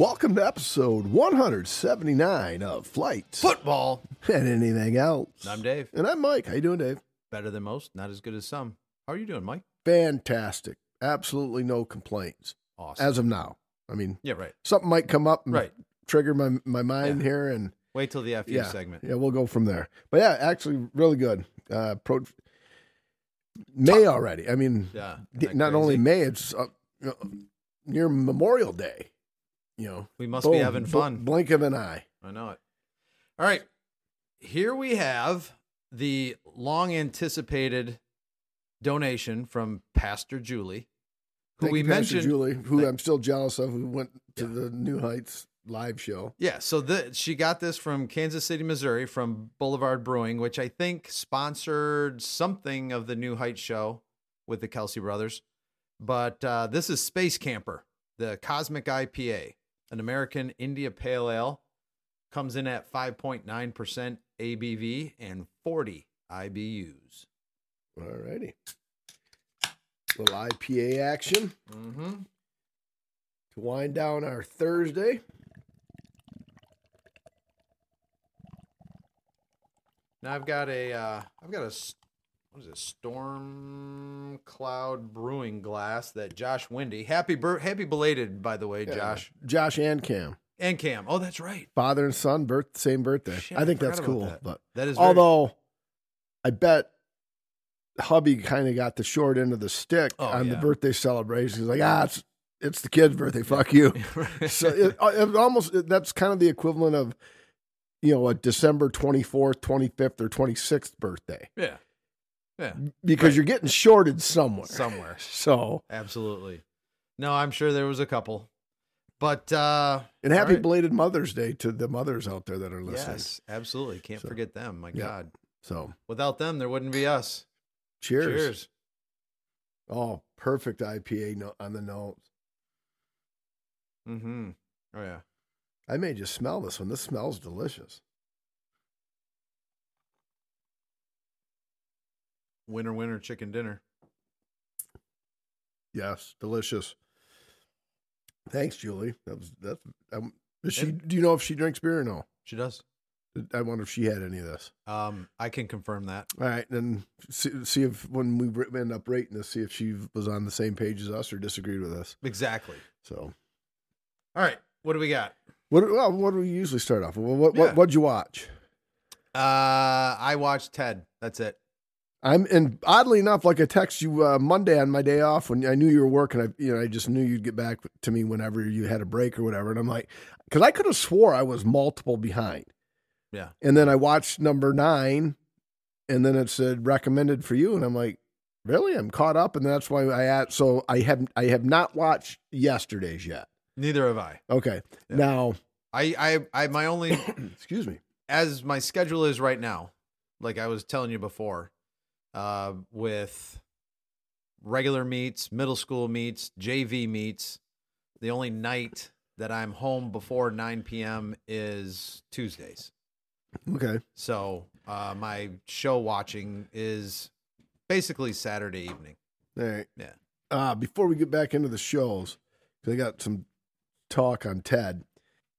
Welcome to episode 179 of Flight Football. and anything else. I'm Dave. And I'm Mike. How you doing, Dave? Better than most, not as good as some. How are you doing, Mike? Fantastic. Absolutely no complaints Awesome. as of now. I mean, yeah, right. something might come up and Right. trigger my my mind Yeah. here, and Wait till the FU yeah, segment. yeah, we'll go from there. But yeah, actually, really good. Uh, pro May already. I mean, Yeah. Not only? May, it's uh, near Memorial Day. You know, we must boom, be having bl- fun. blink of an eye. I know it. All right. Here we have the long anticipated donation from Pastor Julie, who Thank we Pastor mentioned. Julie, who Thank- I'm still jealous of, who went to Yeah. the New Heights live show. Yeah, so the, she got this from Kansas City, Missouri, from Boulevard Brewing, which I think sponsored something of the New Heights show with the Kelce brothers. But uh, this is Space Camper, the Cosmic IPA, an American India Pale Ale, comes in at 5.9% ABV and 40 IBUs. All righty. Little IPA action Mm-hmm. to wind down our Thursday. Now I've got a, uh, I've got a, what is it, Storm Cloud Brewing glass that Josh Windy, happy, bir- happy belated, by the way, Josh Josh and Cam, and Cam. Oh, that's right. father and son, birth same birthday. Shit, I think forgot that's cool. that. But That is very- although I bet hubby kind of got the short end of the stick Oh, on the birthday celebration. He's like, ah, it's it's the kid's birthday. Fuck you. so it, uh, it almost that's kind of the equivalent of you know a December twenty fourth, twenty fifth, or twenty sixth birthday yeah, yeah, because Right. you're getting shorted somewhere. somewhere. So Absolutely. No, I'm sure there was a couple, but uh, and happy right. belated Mother's Day to the mothers out there that are listening. yes, absolutely. Can't So, forget them. My yeah. God, So without them, there wouldn't be us. cheers. Cheers. Oh, perfect IPA no- on the notes. Mm-hmm. Oh yeah. I may just smell this one. This smells delicious. Winter, winner chicken dinner. Yes, delicious. Thanks, Julie. That was that's. Um, she? Do you know if she drinks beer or no? She does. I wonder if she had any of this. Um, I can confirm that. All right, then see, see if when we end up rating this, see if she was on the same page as us or disagreed with us. Exactly. So, All right. What do we got? what? Well, what do we usually start off? with? What? Yeah. What? What'd you watch? Uh, I watched Ted. That's it. I'm and oddly enough, like I text you uh, Monday on my day off when I knew you were working. I you know I just knew you'd get back to me whenever you had a break or whatever. And I'm like, because I could have swore I was multiple behind. Yeah. And then I watched number nine, and then it said recommended for you, and I'm like, really? I'm caught up, and that's why I at so I have I have not watched yesterday's yet. Neither have I. Okay, Yeah. now I, I, I, my only, excuse me. as my schedule is right now, like I was telling you before, uh, with regular meets, middle school meets, JV meets, the only night that I'm home before 9 p.m. is Tuesdays. Okay, So uh, my show watching is basically Saturday evening. all right. Yeah. Uh, before we get back into the shows, 'cause I got some talk on Ted.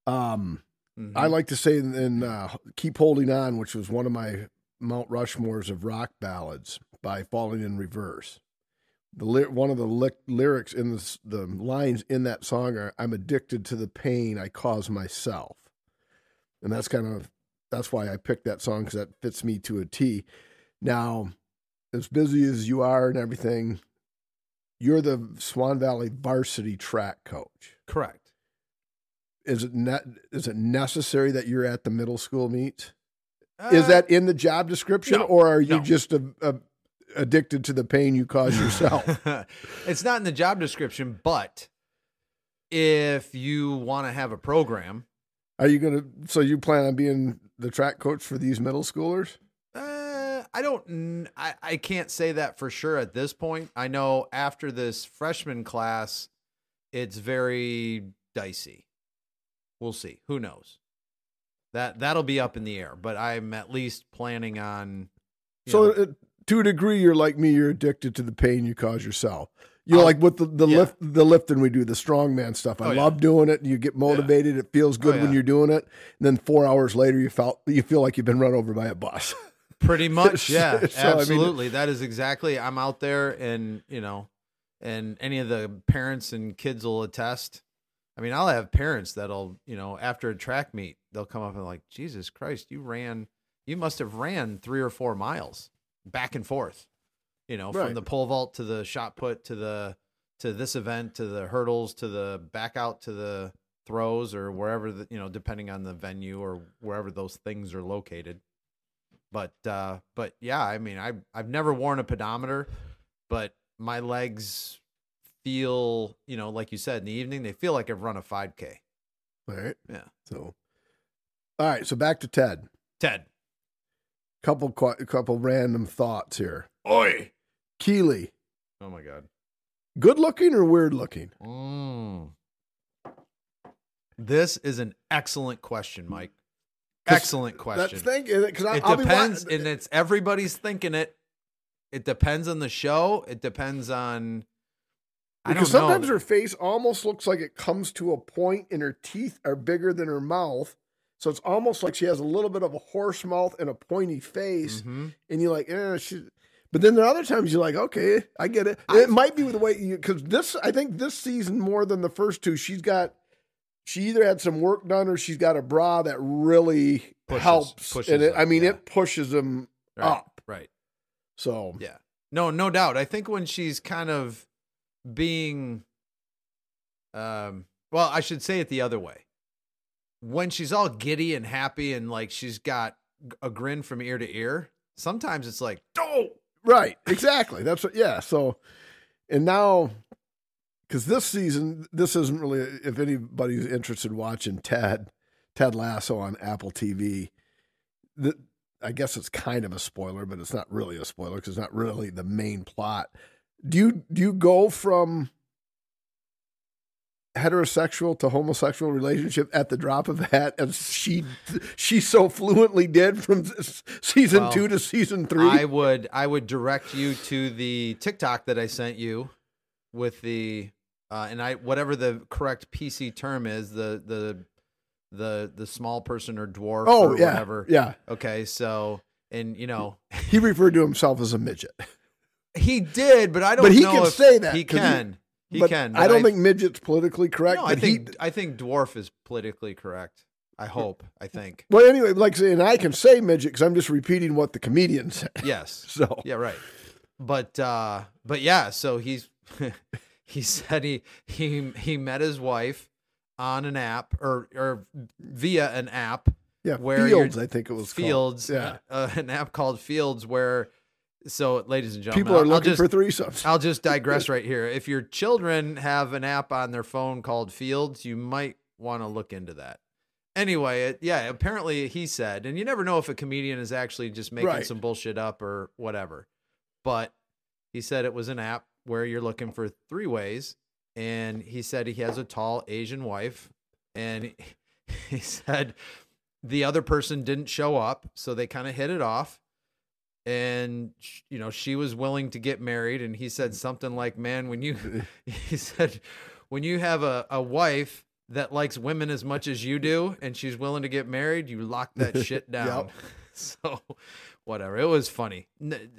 Um, Mhm. I like to say in uh, "Keep Holding On," which was one of my Mount Rushmores of rock ballads by Falling in Reverse. The one of the ly- lyrics in the, the lines in that song are "I'm addicted to the pain I cause myself," and that's kind of that's why I picked that song because that fits me to a T. Now, as busy as you are and everything, you're the Swan Valley varsity track coach Correct. is it ne- is it necessary that you're at the middle school meets? Is Uh, that in the job description, no, or are you no. just a, a, addicted to the pain you cause yourself? it's not in the job description, but if you want to have a program, are you gonna? So you plan on being the track coach for these middle schoolers? uh, I don't, I, I can't say that for sure at this point. I know after this freshman class, it's very dicey. We'll see. Who knows? That that'll be up in the air, but I'm at least planning on. So know, it, to a degree, you're like me. You're addicted to the pain you cause yourself. You're I'll- like with the, the yeah. lift, the lifting we do, the strongman stuff. I Oh, yeah. love doing it. You get motivated. It feels oh, good when yeah. you're doing it. And then four hours later, you felt you feel like you've been run over by a bus. Pretty much, yeah, So, I mean- absolutely. that is exactly. I'm out there, and you know, and any of the parents and kids will attest. I mean, I'll have parents that'll, you know, after a track meet, they'll come up and like, Jesus Christ, you ran, you must have ran three or four miles back and forth, you know, Right. from the pole vault to the shot put to the to this event to the hurdles to the back out to the throws or wherever the you know depending on the venue or wherever those things are located but uh but yeah i mean i i've never worn a pedometer but my legs feel you know like you said in the evening they feel like i've run a 5k All right. Yeah. So, all right. So back to Ted. ted Couple, qu- couple random thoughts here. oi Keely, oh my god good looking or weird looking? mm. this is an excellent question Mike. excellent That's question thing because it I'll be depends wa- and it's everybody's thinking it it depends on the show it depends on I because don't know. sometimes her face almost looks like it comes to a point and her teeth are bigger than her mouth. So it's almost like she has a little bit of a horse mouth and a pointy face. Mhm. And you're like, eh, she. But then there are other times you're like, okay, I get it. I- it might be with the way you, because this, I think this season more than the first two, she's got, she either had some work done or she's got a bra that really Pushes- helps. pushes and it, up, I mean, yeah. it pushes them right up. right So, Yeah. No, no doubt. I think when she's kind of being um well, I should say it the other way. When she's all giddy and happy and like she's got a grin from ear to ear, sometimes it's like, "Oh, Right, exactly. That's what, yeah. So, and now, because this season, this isn't really, if anybody's interested in watching Ted, Ted Lasso on Apple TV, the, I guess it's kind of a spoiler, but it's not really a spoiler because it's not really the main plot. Do you, do you go from heterosexual to homosexual relationship at the drop of a hat as she she so fluently did from season Well, two to season three I would I would direct you to the TikTok that I sent you with the uh, and I whatever the correct PC term is the the the the small person or dwarf Oh or yeah, whatever. yeah. Okay, so and you know He referred to himself as a midget, he did, but I don't. but he can say that. He can. He, but can. I don't think midget's politically correct. No, I think he. I think dwarf is politically correct. I hope. I think. Well, anyway, like saying I can say midget because I'm just repeating what the comedian said. Yes. So Yeah. Right. But uh, but yeah. So he's he said he he he met his wife on an app or or via an app yeah, Where Fields, I think it was Fields. Called. Yeah, uh, an app called Fields where. So, ladies and gentlemen, people are looking just, for threesomes. I'll just digress right here. If your children have an app on their phone called Fields, you might want to look into that. Anyway, it, yeah, apparently he said, and you never know if a comedian is actually just making Right. some bullshit up or whatever. But he said it was an app where you're looking for three ways. And he said he has a tall Asian wife. And he, he said the other person didn't show up. So they kind of hit it off and you know she was willing to get married and he said something like man when you he said when you have a, a wife that likes women as much as you do and she's willing to get married you lock that shit down so whatever it was funny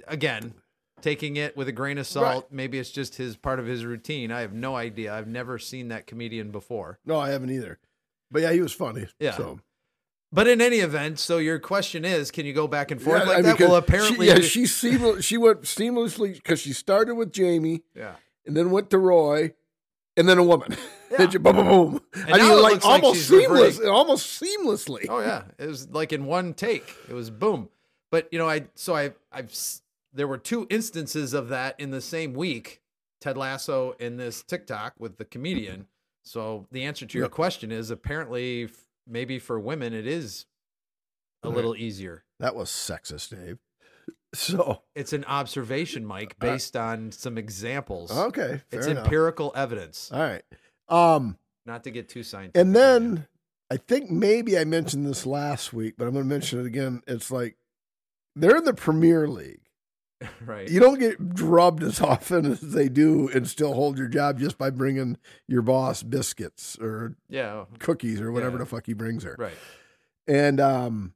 again taking it with a grain of salt Right. maybe it's just his part of his routine i have no idea i've never seen that comedian before No, I haven't either. But yeah, he was funny. Yeah. So but in any event so your question is can you go back and forth Yeah, like I that well apparently she, yeah, she seamless, she went seamlessly because she started with Jamie yeah and then went to Roy, and then a woman. Yeah. Boom, boom, boom. And I mean, like like almost she's seamless, almost seamlessly. Oh yeah, it was like in one take. It was boom. But you know, I so I I've there were two instances of that in the same week. Ted Lasso in this TikTok with the comedian. So the answer to your Yep. question is apparently maybe for women it is a Right. little easier. That was sexist, Dave. So It's an observation, Mike, based on some examples. okay, fair it's enough. empirical evidence. All right. Um, Not to get too scientific. and then I think maybe I mentioned this last week, but I'm going to mention it again. It's like they're in the Premier League, right. You don't get drubbed as often as they do and still hold your job just by bringing your boss biscuits or yeah. cookies or whatever Yeah. the fuck he brings her. Right. And um,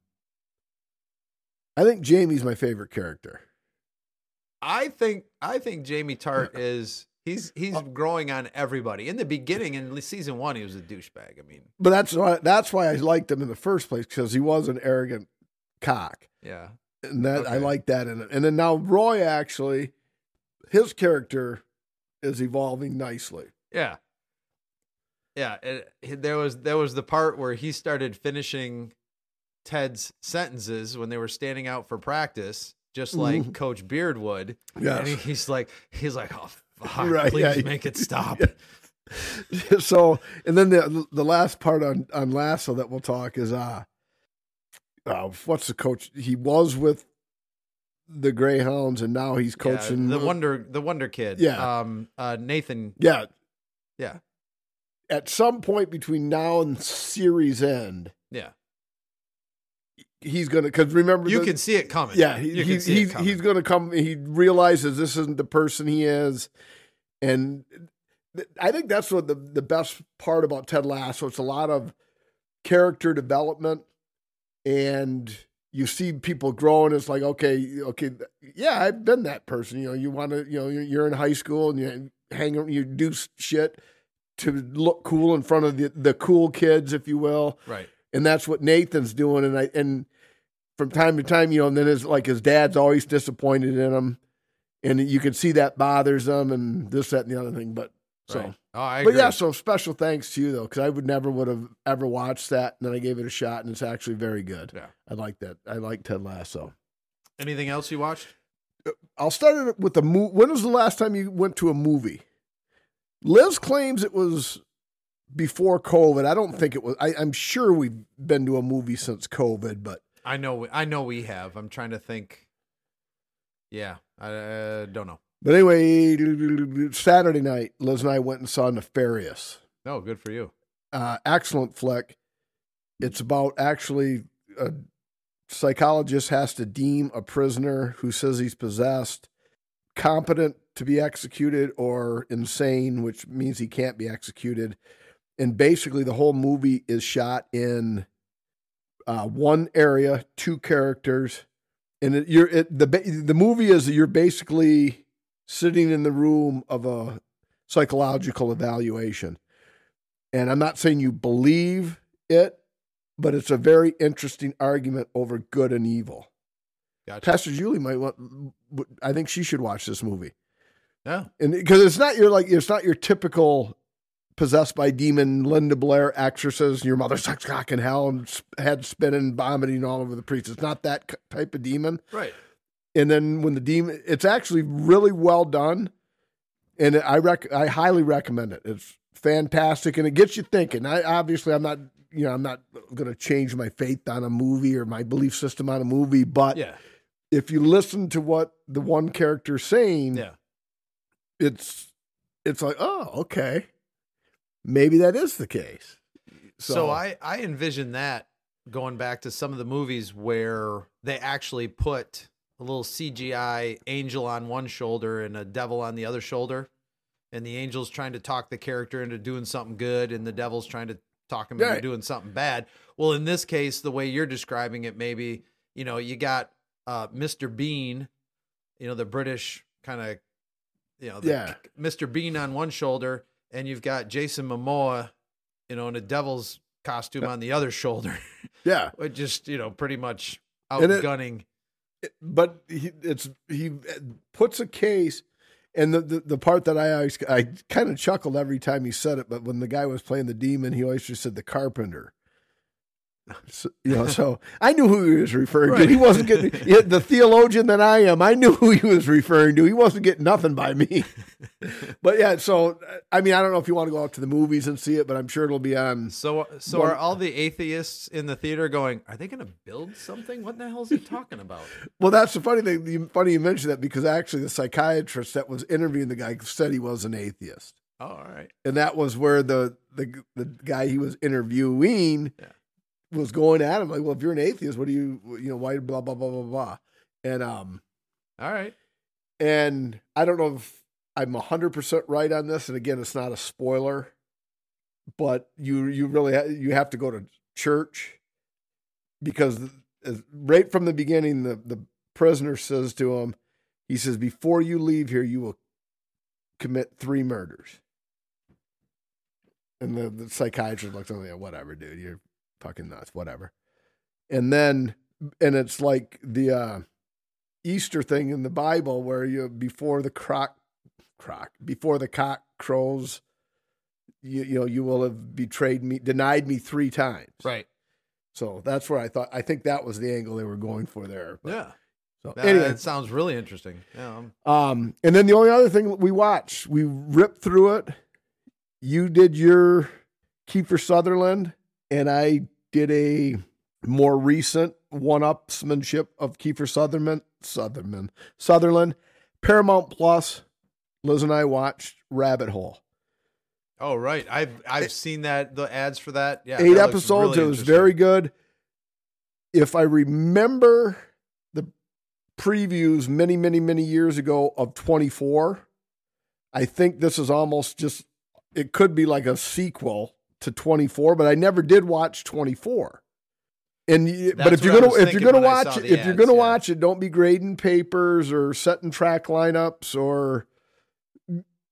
I think Jamie's my favorite character. I think I think Jamie Tartt is he's he's growing on everybody. In the beginning, in season one, he was a douchebag. I mean, But that's why that's why I liked him in the first place because he was an arrogant cock, yeah, and that I like that in it. And then now Roy actually, his character is evolving nicely. yeah, yeah. It, there was there was the part where he started finishing Ted's sentences when they were standing out for practice, just like Mhm. Coach Beard would. Yeah, And he- he's like he's like, oh fuck, Right, please yeah. make it stop. so, and then the the last part on on Lasso that we'll talk is uh, uh what's the coach? He was with the Greyhounds, and now he's Yeah, coaching the wonder the wonder kid. Yeah. Um. Uh. Nathan. Yeah, Yeah. At some point between now and series end, Yeah. he's gonna because remember You the- can see it coming. Yeah, he, can he's see it he's coming. he's going to come. He realizes this isn't the person he is, and th- I think that's what the the best part about Ted Lasso. It's a lot of character development, and you see people growing. It's like okay, okay, yeah, I've been that person. You know, you want to, you know, you're, in high school and you hang, you do shit to look cool in front of the the cool kids, if you will right. and that's what Nathan's doing. And I and from time to time, you know, and then it's like his dad's always disappointed in him, and you can see that bothers him, and this, that, and the other thing. But so, Right. Oh, I but yeah, so special thanks to you though, because I would never would have ever watched that, and then I gave it a shot, and it's actually very good. Yeah. I like that. I like Ted Lasso. Anything else you watched? I'll start it with the movie. When was the last time you went to a movie? Liz claims it was before COVID. I don't think it was. I, I'm sure we've been to a movie since COVID, but I know. we- I know we have. I'm trying to think. Yeah. I uh, don't know. But anyway, Saturday night, Liz and I went and saw Nefarious. No, good for you. Uh, excellent flick. It's about actually a psychologist has to deem a prisoner who says he's possessed competent to be executed or insane, which means he can't be executed. And basically, the whole movie is shot in uh, one area, two characters, and it, you're it, the the movie is you're basically sitting in the room of a psychological evaluation. And I'm not saying you believe it, but it's a very interesting argument over good and evil. Gotcha. Pastor Julie might want. I think she should watch this movie, Yeah. and because it's not your like it's not your typical possessed by demon Linda Blair exorcist. Your mother sucks cock in hell and head spinning, vomiting all over the priest. It's not that type of demon. Right. And then when the demon, it's actually really well done, and I rec- I highly recommend it. It's fantastic, and it gets you thinking. I obviously I'm not you know I'm not going to change my faith on a movie or my belief system on a movie, but Yeah. if you listen to what the one character's saying, Yeah. it's it's like oh okay, maybe that is the case. So, I I envision that going back to some of the movies where they actually put a little CGI angel on one shoulder and a devil on the other shoulder, and the angel's trying to talk the character into doing something good, and the devil's trying to talk him into Right. doing something bad. Well, in this case, the way you're describing it, maybe you know you got uh, Mr. Bean, you know the British kind of, you know, the, Yeah. Mr. Bean on one shoulder, and you've got Jason Momoa, you know, in a devil's costume on the other shoulder, yeah, just you know, pretty much And it- outgunning. But he it's he uh, puts a case and the, the, the part that I always I kind of chuckled every time he said it, but when the guy was playing the demon, he always just said the carpenter. So, you know, so I knew who he was referring to. He wasn't getting the theologian that I am. I knew who he was referring to. He wasn't getting nothing by me. but yeah, so uh, I mean, I don't know if you want to go out to the movies and see it, but I'm sure it'll be on. So, so One- are all the atheists in the theater going? Are they going to build something? What the hell is he talking about? Well, that's the funny thing. you- Funny you mentioned that because actually the psychiatrist that was interviewing the guy said he was an atheist. Oh, all right. and that was where the the the guy he was interviewing Yeah. Was going at him like, well, if you're an atheist, what do you you know why blah blah blah blah blah, and um All right. and I don't know if I'm 100% right on this. And again, it's not a spoiler, but you, you really, ha- you have to go to church because right from the beginning, the, the prisoner says to him, he says, before you leave here, you will commit three murders. And the, the psychiatrist looks at me, whatever, dude, you're fucking nuts, whatever. And then, and it's like the uh, Easter thing in the Bible where you, before the croc, croc, before the cock crows, you, you know, you will have betrayed me, denied me three times. Right. So that's where I thought, I think that was the angle they were going for there. But, Yeah. So That, anyway, that sounds really interesting. Yeah. um, um, and then the only other thing we watched, we ripped through it. You did your Kiefer Sutherland, and I did a more recent one-upsmanship of Kiefer Sutherland. Sutherland, Sutherland, Paramount Plus. Liz and I watched Rabbit Hole. Oh, right. I've I've eh, seen that the ads for that. Yeah. Eight that episodes. really it was very good. If I remember the previews many, many, many years ago of 24, I think this is almost just, it could be like a sequel to 24, but I never did watch 24. And y- but if you're gonna if you're gonna watch it, if you're gonna yeah. watch it, don't be grading papers or setting track lineups or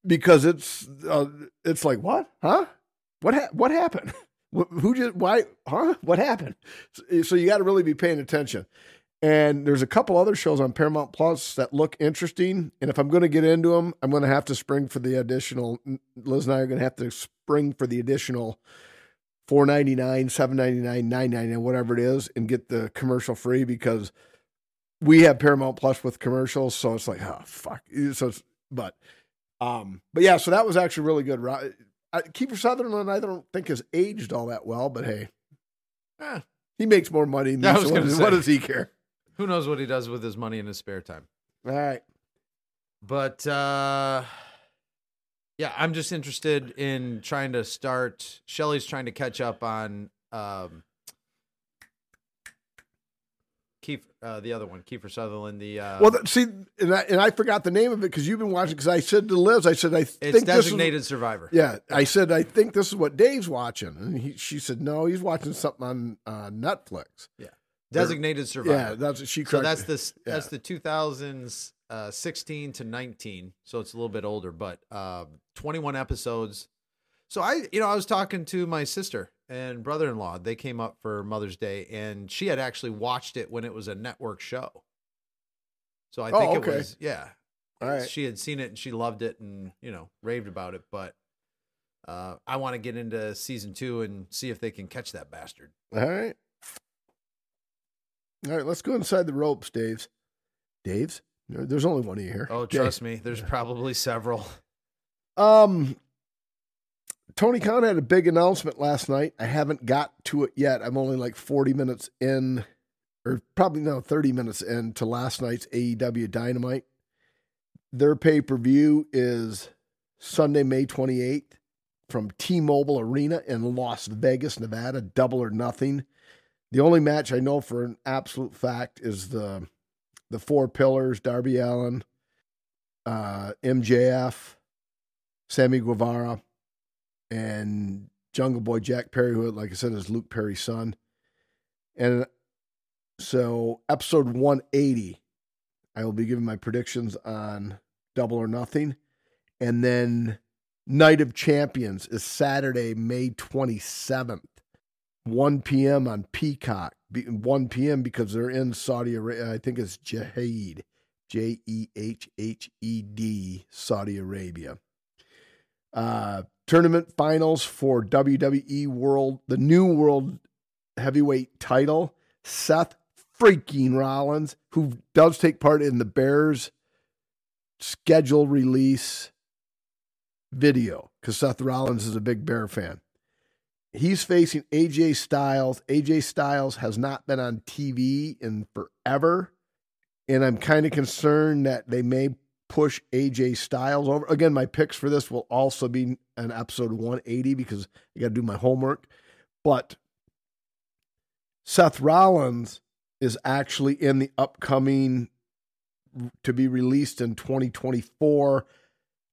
because it's uh, it's like what? Huh? What ha- what happened? Who just why huh? What happened? So, so you got to really be paying attention. And there's a couple other shows on Paramount Plus that look interesting and if I'm going to get into them I'm going to have to spring for the additional Liz and I are going to have to spring for the additional 499 799 999 whatever it is and get the commercial free because we have Paramount Plus with commercials so it's like oh fuck so it's but um, but yeah, so that was actually really good. I, Kiefer Sutherland, I don't think has aged all that well, but hey, Eh, he makes more money than Yeah. So what, does, what does he care? who knows what he does with his money in his spare time? All right. But uh yeah, I'm just interested in trying to start. Shelly's trying to catch up on um Keith, uh, the other one, Kiefer Sutherland. The uh, Well, th- see, and I, and I forgot the name of it because you've been watching. Because I said to Liz, I said, I it's think this is. designated survivor. Yeah, I said, I think this is what Dave's watching, and he, she said, no, he's watching something on uh, Netflix. Designated survivor. Yeah, that's what she. so that's this. Yeah. That's the 2000s, uh, 16 to 19. So it's a little bit older, but uh, 21 episodes. So I, you know, I was talking to my sister and brother-in-law. They came up for Mother's Day, and she had actually watched it when it was a network show. So I Oh, think okay. it was, yeah. All right. She had seen it and she loved it, and you know, raved about it. But uh, I want to get into season two and see if they can catch that bastard. All right. All right, let's go inside the ropes, Dave's. Dave's? There's only one of you here. Oh, Dave. trust me, there's probably several. Um, Tony Khan had a big announcement last night. I haven't got to it yet. I'm only like 40 minutes in, or probably no, 30 minutes in to last night's AEW Dynamite. Their pay per view is Sunday, May 28th from T Mobile Arena in Las Vegas, Nevada, double or nothing. The only match I know for an absolute fact is the the four pillars Darby Allin, uh, MJF, Sammy Guevara, and Jungle Boy Jack Perry, who, like I said, is Luke Perry's son. And so, episode 180, I will be giving my predictions on Double or Nothing. And then, Night of Champions is Saturday, May 27th, 1 p.m. on Peacock. 1 p.m. because they're in Saudi Arabia. I think it's Jahid, J E H H E D, Saudi Arabia. Uh, tournament finals for WWE World, the new World Heavyweight title. Seth freaking Rollins, who does take part in the Bears schedule release video, because Seth Rollins is a big Bear fan. He's facing AJ Styles. AJ Styles has not been on TV in forever. And I'm kind of concerned that they may push AJ Styles over. Again, my picks for this will also be an episode 180 because I got to do my homework. But Seth Rollins is actually in the upcoming to be released in 2024.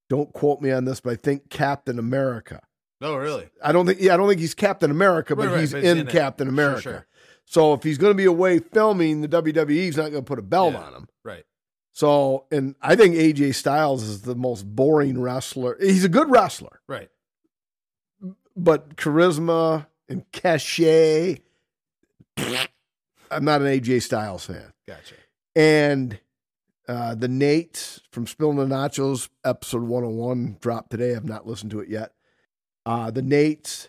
Don't quote me on this, but I think Captain America. Oh, really? I don't think. Yeah, I don't think he's Captain America, but Right, right, he's but in, it. Captain America. sure. So if he's going to be away filming, the WWE's not going to put a belt Yeah. on him. Right. So, and I think AJ Styles is the most boring wrestler. He's a good wrestler, Right. but charisma and cachet. I'm not an AJ Styles fan. Gotcha. And uh, the Nate from Spilling the Nachos, episode 101, dropped today. I've not listened to it yet. Uh, the Nates,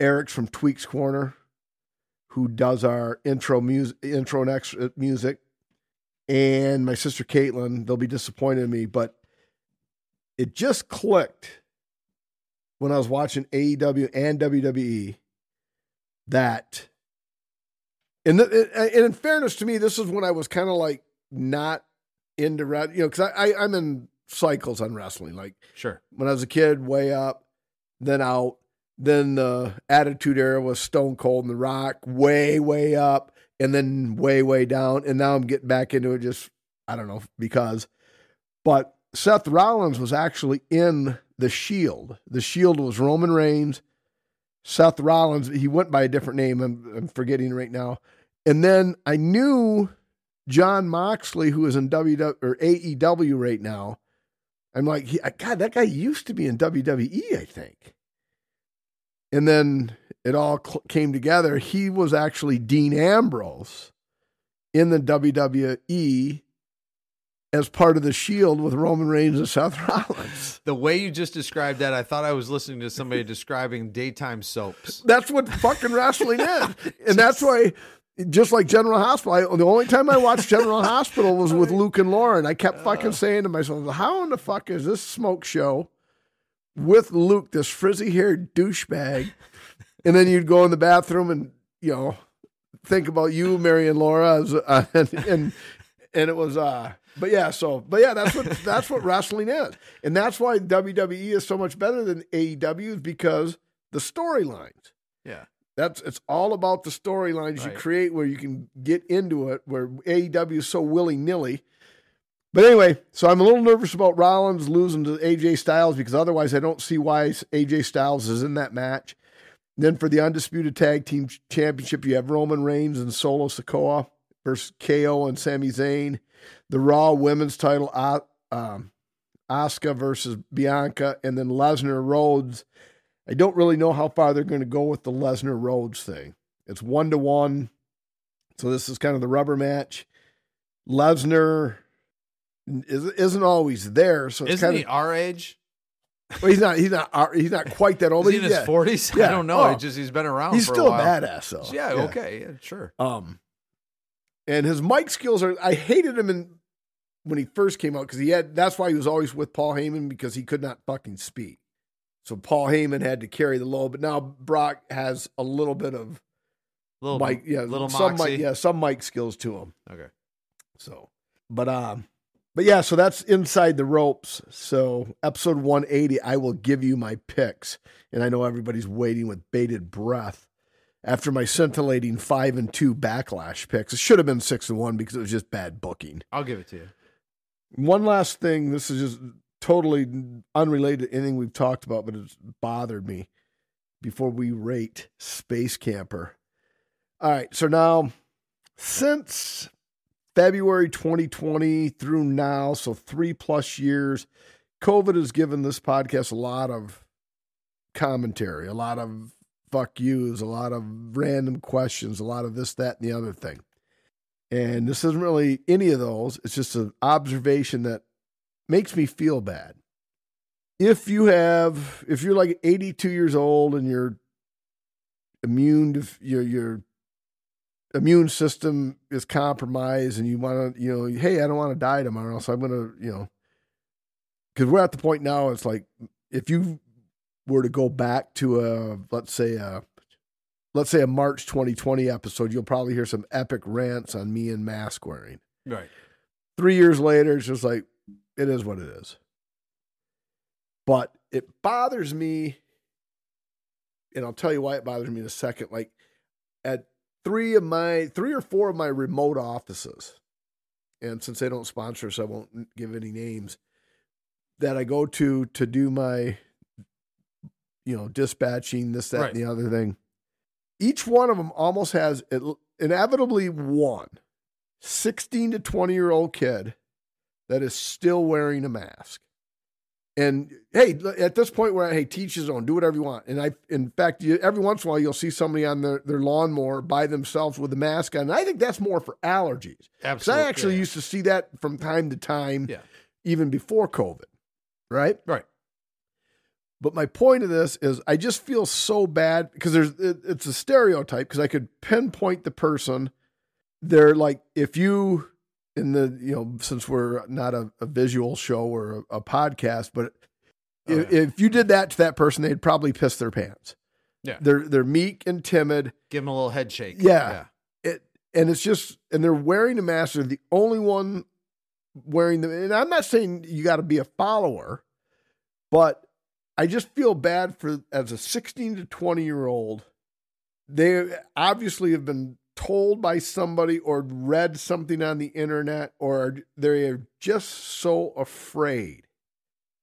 Eric's from Tweaks Corner, who does our intro music, intro and extra music, and my sister Caitlin. They'll be disappointed in me, but it just clicked when I was watching AEW and WWE that and, the, and in fairness to me, this is when I was kind of like not into you know, because I, I I'm in cycles on wrestling. Like Sure. when I was a kid, way up, then out. Then the Attitude Era was Stone Cold and The Rock, way way up, and then way way down. And now I'm getting back into it. Just I don't know because, but Seth Rollins was actually in the Shield. The Shield was Roman Reigns. Seth Rollins, he went by a different name. I'm, I'm forgetting right now. And then I knew Jon Moxley, who is in WW or AEW right now. I'm like, God, that guy used to be in WWE, I think. And then it all cl- came together. He was actually Dean Ambrose in the WWE as part of the Shield with Roman Reigns and Seth Rollins. The way you just described that, I thought I was listening to somebody describing daytime soaps. That's what fucking wrestling is. And that's why, just like General Hospital, I, the only time I watched General Hospital was with Luke and Lauren. I kept uh. fucking saying to myself, how in the fuck is this smoke show with Luke, this frizzy haired douchebag? And then you'd go in the bathroom and, you know, think about you, Mary and Laura, as, uh, and, and, and it was, uh, but yeah, so, but yeah, that's what, that's what wrestling is. And that's why WWE is so much better than AEW is because the storylines. Yeah. That's it's all about the storylines you create where you can get into it. Where AEW is so willy nilly. But anyway, so I'm a little nervous about Rollins losing to AJ Styles because otherwise I don't see why AJ Styles is in that match. Then for the undisputed tag team championship, you have Roman Reigns and Solo Sikoa versus KO and Sami Zayn. The Raw Women's Title, um, Asuka versus Bianca, and then Lesnar Rhodes. I don't really know how far they're going to go with the Lesnar Rhodes thing. It's one to one, so this is kind of the rubber match. Lesnar isn't always there, so it's Isn't kind he of our age? well, he's not he's not uh, he's not quite that old. Is he in his forties? Yeah. I don't know. Oh. It's just he's been around. he's still a, badass though. Yeah, Okay. Yeah. Sure. Um, and his mic skills are. I hated him in when he first came out because he had. That's why he was always with Paul Heyman because he could not fucking speak. So Paul Heyman had to carry the load. But now Brock has a little bit of Little mic, yeah, Little some moxie. mic, yeah, some mic skills to him. Okay. So, but um, but yeah, so that's inside the ropes. So episode 180, I will give you my picks, and I know everybody's waiting with bated breath after my scintillating five and two backlash picks. It should have been six and one because it was just bad booking. I'll give it to you. One last thing. This is just totally unrelated to anything we've talked about, but it's bothered me before we rate Space Camper. All right. So now, since February 2020 through now, so three plus years, COVID has given this podcast a lot of commentary, a lot of fuck yous, a lot of random questions, a lot of this, that, and the other thing. And this isn't really any of those. It's just an observation that makes me feel bad. If you have, if you're like 82 years old and you're immune to your your immune system is compromised and you want to, you know, hey, I don't want to die tomorrow, so I'm going to, you know, because we're at the point now. It's like if you were to go back to a, let's say a, let's say a March 2020 episode, you'll probably hear some epic rants on me and mask wearing Right. three years later, it's just like it is what it is. But it bothers me, and I'll tell you why it bothers me in a second. Like at three of my three or four of my remote offices, and since they don't sponsor us, I won't give any names that I go to to do my, you know, dispatching this, that, Right. and the other thing. Each one of them almost has it, inevitably one 16 to 20 year old kid that is still wearing a mask. And hey, at this point where hey, teach his own, do whatever you want. And I, in fact, you, every once in a while you'll see somebody on their, their lawnmower by themselves with a mask on. And I think that's more for allergies. Because Absolutely. I actually yeah. used to see that from time to time, Yeah. even before COVID, right? Right. But my point of this is, I just feel so bad because there's it, it's a stereotype because I could pinpoint the person. They're like, if you in the you know, since we're not a, a visual show or a, a podcast, but Oh, if, yeah. if you did that to that person, they'd probably piss their pants. Yeah. they're they're meek and timid. Give them a little head shake. Yeah. it and it's just and they're wearing a mask. They're the only one wearing them. And I'm not saying you got to be a follower, but I just feel bad for as a 16 to 20 year old. They obviously have been told by somebody or read something on the internet, or they are just so afraid.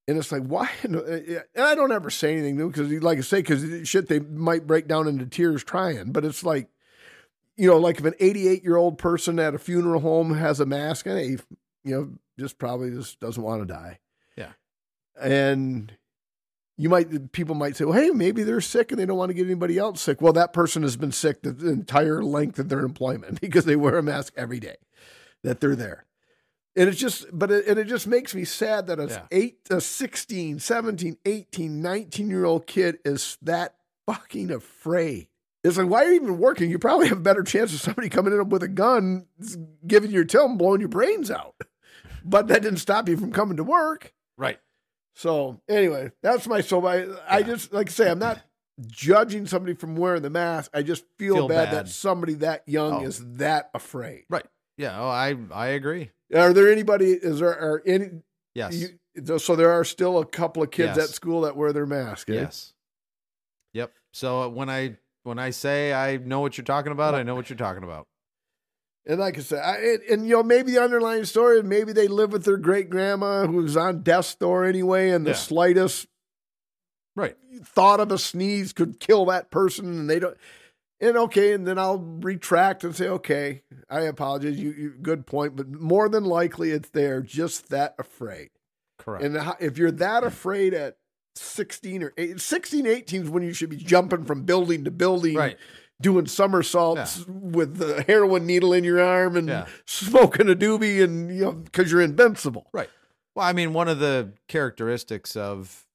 And it's like, why? Eh, eh, and I don't ever say anything new because, like I say, because shit, they might break down into tears trying. But it's like, you know, like if an 88 year old person at a funeral home has a mask, and hey, you know, just probably just doesn't want to die. Yeah. And you might, people might say, well, hey, maybe they're sick and they don't want to get anybody else sick. Well, that person has been sick the entire length of their employment because they wear a mask every day that they're there. And it's just, but it, and it just makes me sad that a Yeah. eight, a 16, 17, 18, 19 year old kid is that fucking afraid. It's like, why are you even working? You probably have a better chance of somebody coming in with a gun, giving you your tail and blowing your brains out. But that didn't stop you from coming to work. Right. So anyway, that's my so I, I just like I say, I'm not judging somebody from wearing the mask. I just feel, Feel bad, bad. that somebody that young Oh. is that afraid. Right. Yeah. Oh, I I agree. Are there anybody? Is there are any? Yes. You, so there are still a couple of kids Yes. at school that wear their mask. eh? Yes. Yep. So uh, when I when I say I know what you're talking about, I know what you're talking about. And like I said, I, and, and you know, maybe the underlying story, maybe they live with their great grandma who's on death's door anyway, and the Yeah. slightest Right. thought of a sneeze could kill that person, and they don't. And okay, and then I'll retract and say, okay, I apologize. You, you good point, but more than likely, it's they're just that afraid. Correct. And if you're that afraid at 16 or 8, 16, 18 is when you should be jumping from building to building, right. Doing somersaults with the heroin needle in your arm and Yeah. smoking a doobie, and you know because you're invincible. Right. Well, I mean, one of the characteristics of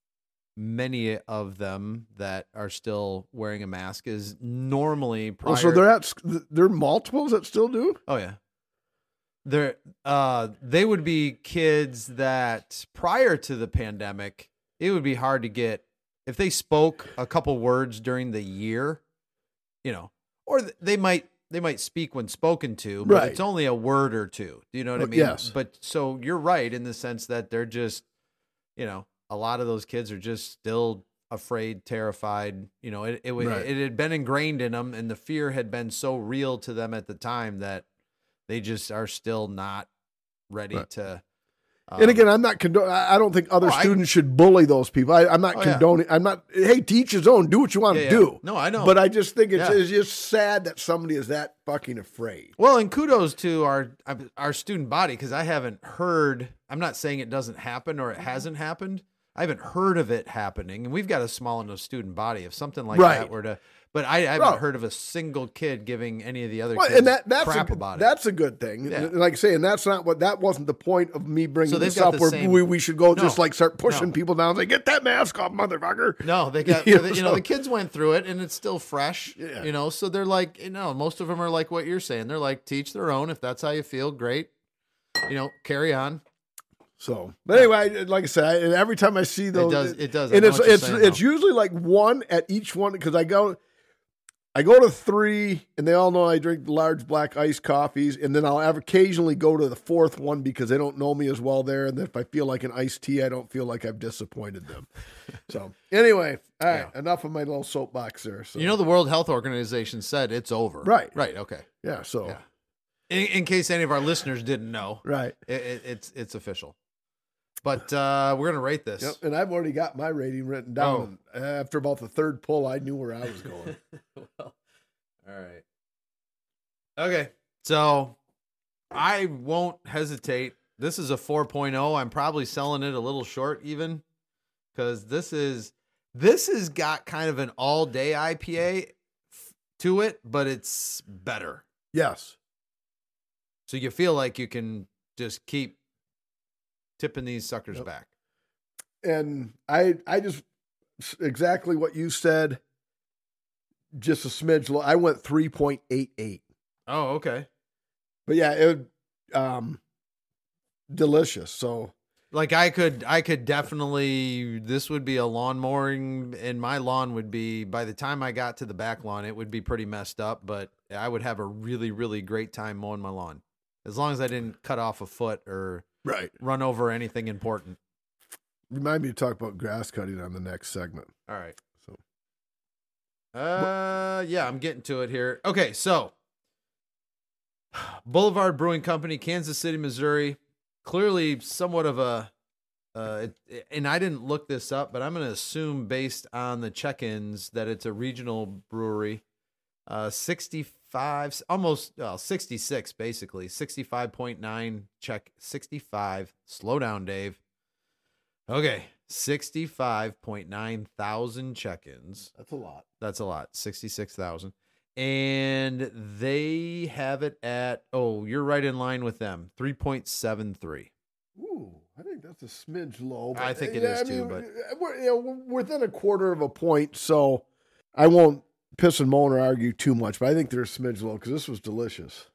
many of them that are still wearing a mask is normally prior. Well, so they're at they're multiples that still do. Oh yeah. They're uh they would be kids that prior to the pandemic, it would be hard to get if they spoke a couple words during the year, you know, or they might they might speak when spoken to, but Right. it's only a word or two. Do you know what I mean? yes. But so you're right in the sense that they're just, you know, a lot of those kids are just still afraid, terrified. You know, it it, Right. it had been ingrained in them, and the fear had been so real to them at the time that they just are still not ready Right. to. And um, again, I'm not condoning. I don't think other Oh, I- students should bully those people. I, I'm not Oh, yeah. condoning. I'm not. Hey, teach his own. Do what you want yeah, to yeah. do. No, I know. But I just think it's, Yeah. it's just sad that somebody is that fucking afraid. Well, and kudos to our our student body because I haven't heard. I'm not saying it doesn't happen or it hasn't happened. I haven't heard of it happening, and we've got a small enough student body. If something like Right. that were to, but I, I haven't Bro. heard of a single kid giving any of the other Well, kids and that that's crap a, about it. that's a good thing. Yeah. Like I say, and that's not what that wasn't the point of me bringing So this up. Where same- we, we should go No. just like start pushing No. people down. and Say, get that mask off, motherfucker. No, they got You you know, know, the kids went through it and it's still fresh. Yeah. You know, so they're like you know most of them are like what you're saying. They're like teach their own. If that's how you feel, great. You know, carry on. So, but anyway, like I said, I, every time I see those, it does. It does. And it's it's saying, it's usually like one at each one because I go, I go to three, and they all know I drink large black iced coffees, and then I'll occasionally go to the fourth one because they don't know me as well there, and if I feel like an iced tea, I don't feel like I've disappointed them. so anyway, all right, enough of my little soapbox there. So You know, the World Health Organization said it's over. Right. Right. Okay. yeah, so Yeah. In, in case any of our listeners didn't know, Right. it, it, it's it's official. But uh, we're gonna rate this. Yep. And I've already got my rating written down. After about the third pull, I knew where I was going. well, all right. Okay. So I won't hesitate. This is a 4.0. I'm probably selling it a little short even cuz this is this has got kind of an all-day IPA f- to it, but it's better. yes. So you feel like you can just keep tipping these suckers Yep. back. And I I just exactly what you said. Just a smidge low. I went 3.88. Oh, okay. But yeah, it would um delicious. So Like I could I could definitely this would be a lawn mowing and my lawn would be by the time I got to the back lawn it would be pretty messed up, but I would have a really really great time mowing my lawn. As long as I didn't cut off a foot or right. run over anything important. Remind me to talk about grass cutting on the next segment. All right. So Uh yeah, I'm getting to it here. Okay, so Boulevard Brewing Company, Kansas City, Missouri. Clearly somewhat of a uh it, and I didn't look this up, but I'm going to assume based on the check-ins that it's a regional brewery. Uh 65 almost well 66 basically. 65.9 check 65. Slow down, Dave. Okay, 65.9 thousand check-ins. that's a lot. That's a lot. 66,000. And they have it at oh, you're right in line with them. 3.73. Ooh, I think that's a smidge low. I think it is too, but- we're, you know, we're within a quarter of a point, so I won't piss and moan or argue too much. But I think they're a smidge low because this was delicious.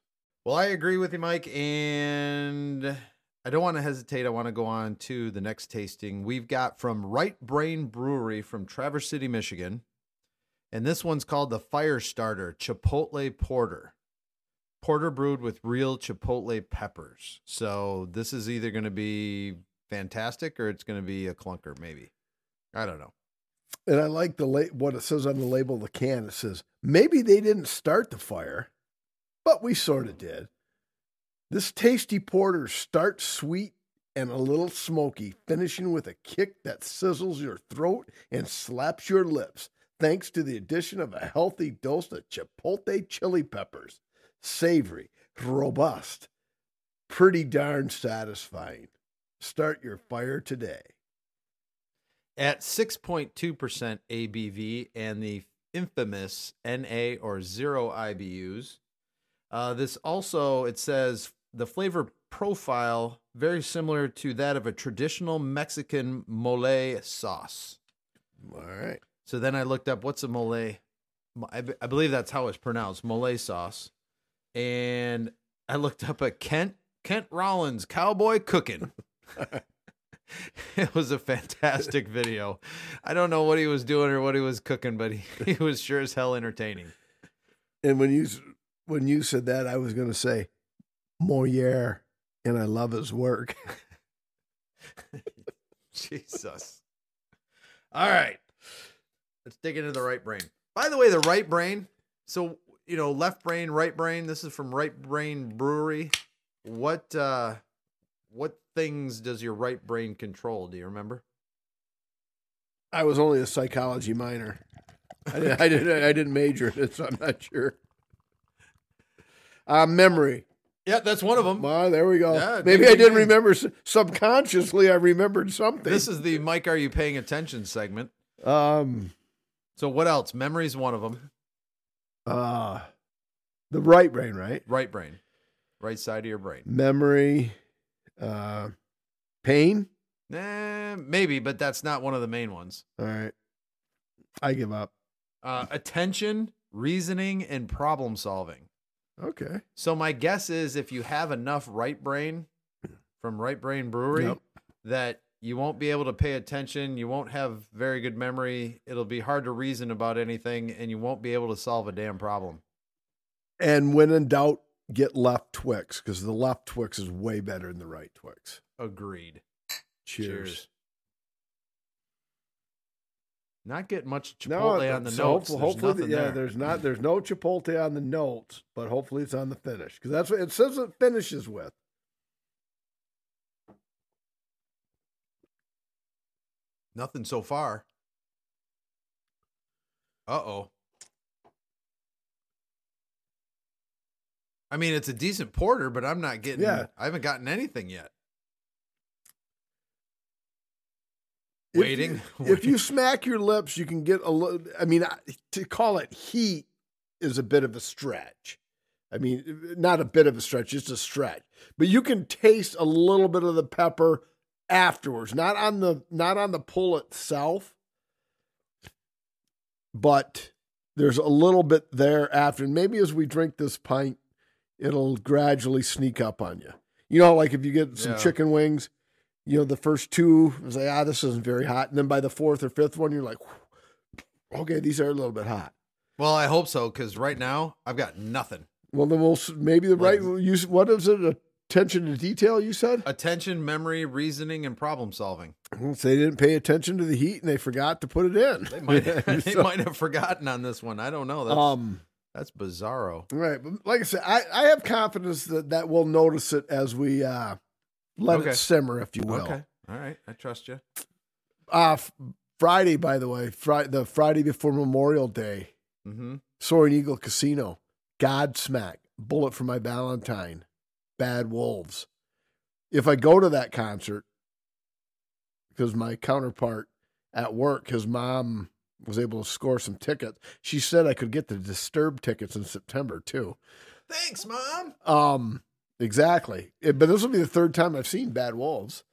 Well, I agree with you, Mike, and I don't want to hesitate. I want to go on to the next tasting. We've got from Right Brain Brewery from Traverse City, Michigan. And this one's called the Fire Starter Chipotle Porter. Porter brewed with real chipotle peppers. So this is either going to be fantastic or it's going to be a clunker, maybe. I don't know. And I like the la- what it says on the label of the can. It says maybe they didn't start the fire, but we sort of did. This tasty porter starts sweet and a little smoky, finishing with a kick that sizzles your throat and slaps your lips, thanks to the addition of a healthy dose of chipotle chili peppers. Savory, robust, pretty darn satisfying. Start your fire today. At 6.2% ABV and the infamous NA or zero IBUs. Uh, this also, it says the flavor profile very similar to that of a traditional Mexican mole sauce. All right. So then I looked up what's a mole. I, b- I believe that's how it's pronounced, mole sauce. And I looked up a Kent Kent Rollins cowboy cooking. it was a fantastic video. I don't know what he was doing or what he was cooking, but he, he was sure as hell entertaining. And when you when you said that, I was going to say Moliere, and I love his work. Jesus. All right. Let's dig into the right brain. By the way, the right brain. So, you know, left brain, right brain. This is from Right Brain Brewery. What uh what things does your right brain control? Do you remember? I was only a psychology minor. I didn't, I didn't, I didn't major in it, so I'm not sure. Uh, memory. Yeah, that's one of them. Well, there we go. Yeah, Maybe ding, I didn't remember subconsciously. I remembered something. This is the Mike Are You Paying Attention segment. um So what else? Memory's one of them. uh the right brain, right? Right brain. Right side of your brain. Memory, uh, pain. Eh, maybe, but that's not one of the main ones. All right, I give up. Uh, attention, reasoning, and problem solving. Okay. So my guess is if you have enough right brain from Right Brain Brewery, Yep. that you won't be able to pay attention, you won't have very good memory, it'll be hard to reason about anything, and you won't be able to solve a damn problem. And when in doubt, get left Twix because the left Twix is way better than the right Twix. Agreed. Cheers. Not getting much No, chipotle on the so notes. hopefully, hopefully nothing yeah, there. there's not there's no chipotle on the notes, but hopefully it's on the finish because that's what it says. It finishes with. Nothing so far. Uh oh. I mean, it's a decent porter, but I'm not getting. Yeah. I haven't gotten anything yet. If Waiting. you- If you smack your lips, you can get a little. I mean, to call it heat is a bit of a stretch. I mean, not a bit of a stretch, just a stretch. But you can taste a little bit of the pepper afterwards, not on the not on the pull itself, but there's a little bit there after. And maybe as we drink this pint, it'll gradually sneak up on you. You know, like if you get some Yeah. chicken wings, you know, the first two is like, ah, this isn't very hot. And then by the fourth or fifth one, you're like, okay, these are a little bit hot. well, I hope so, because right now I've got nothing. Well, then we'll maybe the right Like- use. What is it? Attention to detail. You said Attention, memory, reasoning, and problem solving. Well, they didn't pay attention to the heat and they forgot to put it in. They might. they So, might have forgotten on this one. I don't know. That's um, that's bizarro. right, but like I said, I, I have confidence that that we'll notice it as we uh, let Okay. it simmer, if you will. Okay. All right. I trust you. Uh, f- Friday, by the way, Friday, the Friday before Memorial Day, Mm-hmm. Soaring Eagle Casino, Godsmack, Bullet for My Valentine, Bad Wolves. If I go to that concert, because my counterpart at work, his mom was able to score some tickets, she said I could get the Disturbed tickets in September too. Thanks, mom. Um, exactly. It- but this will be the third time I've seen Bad Wolves.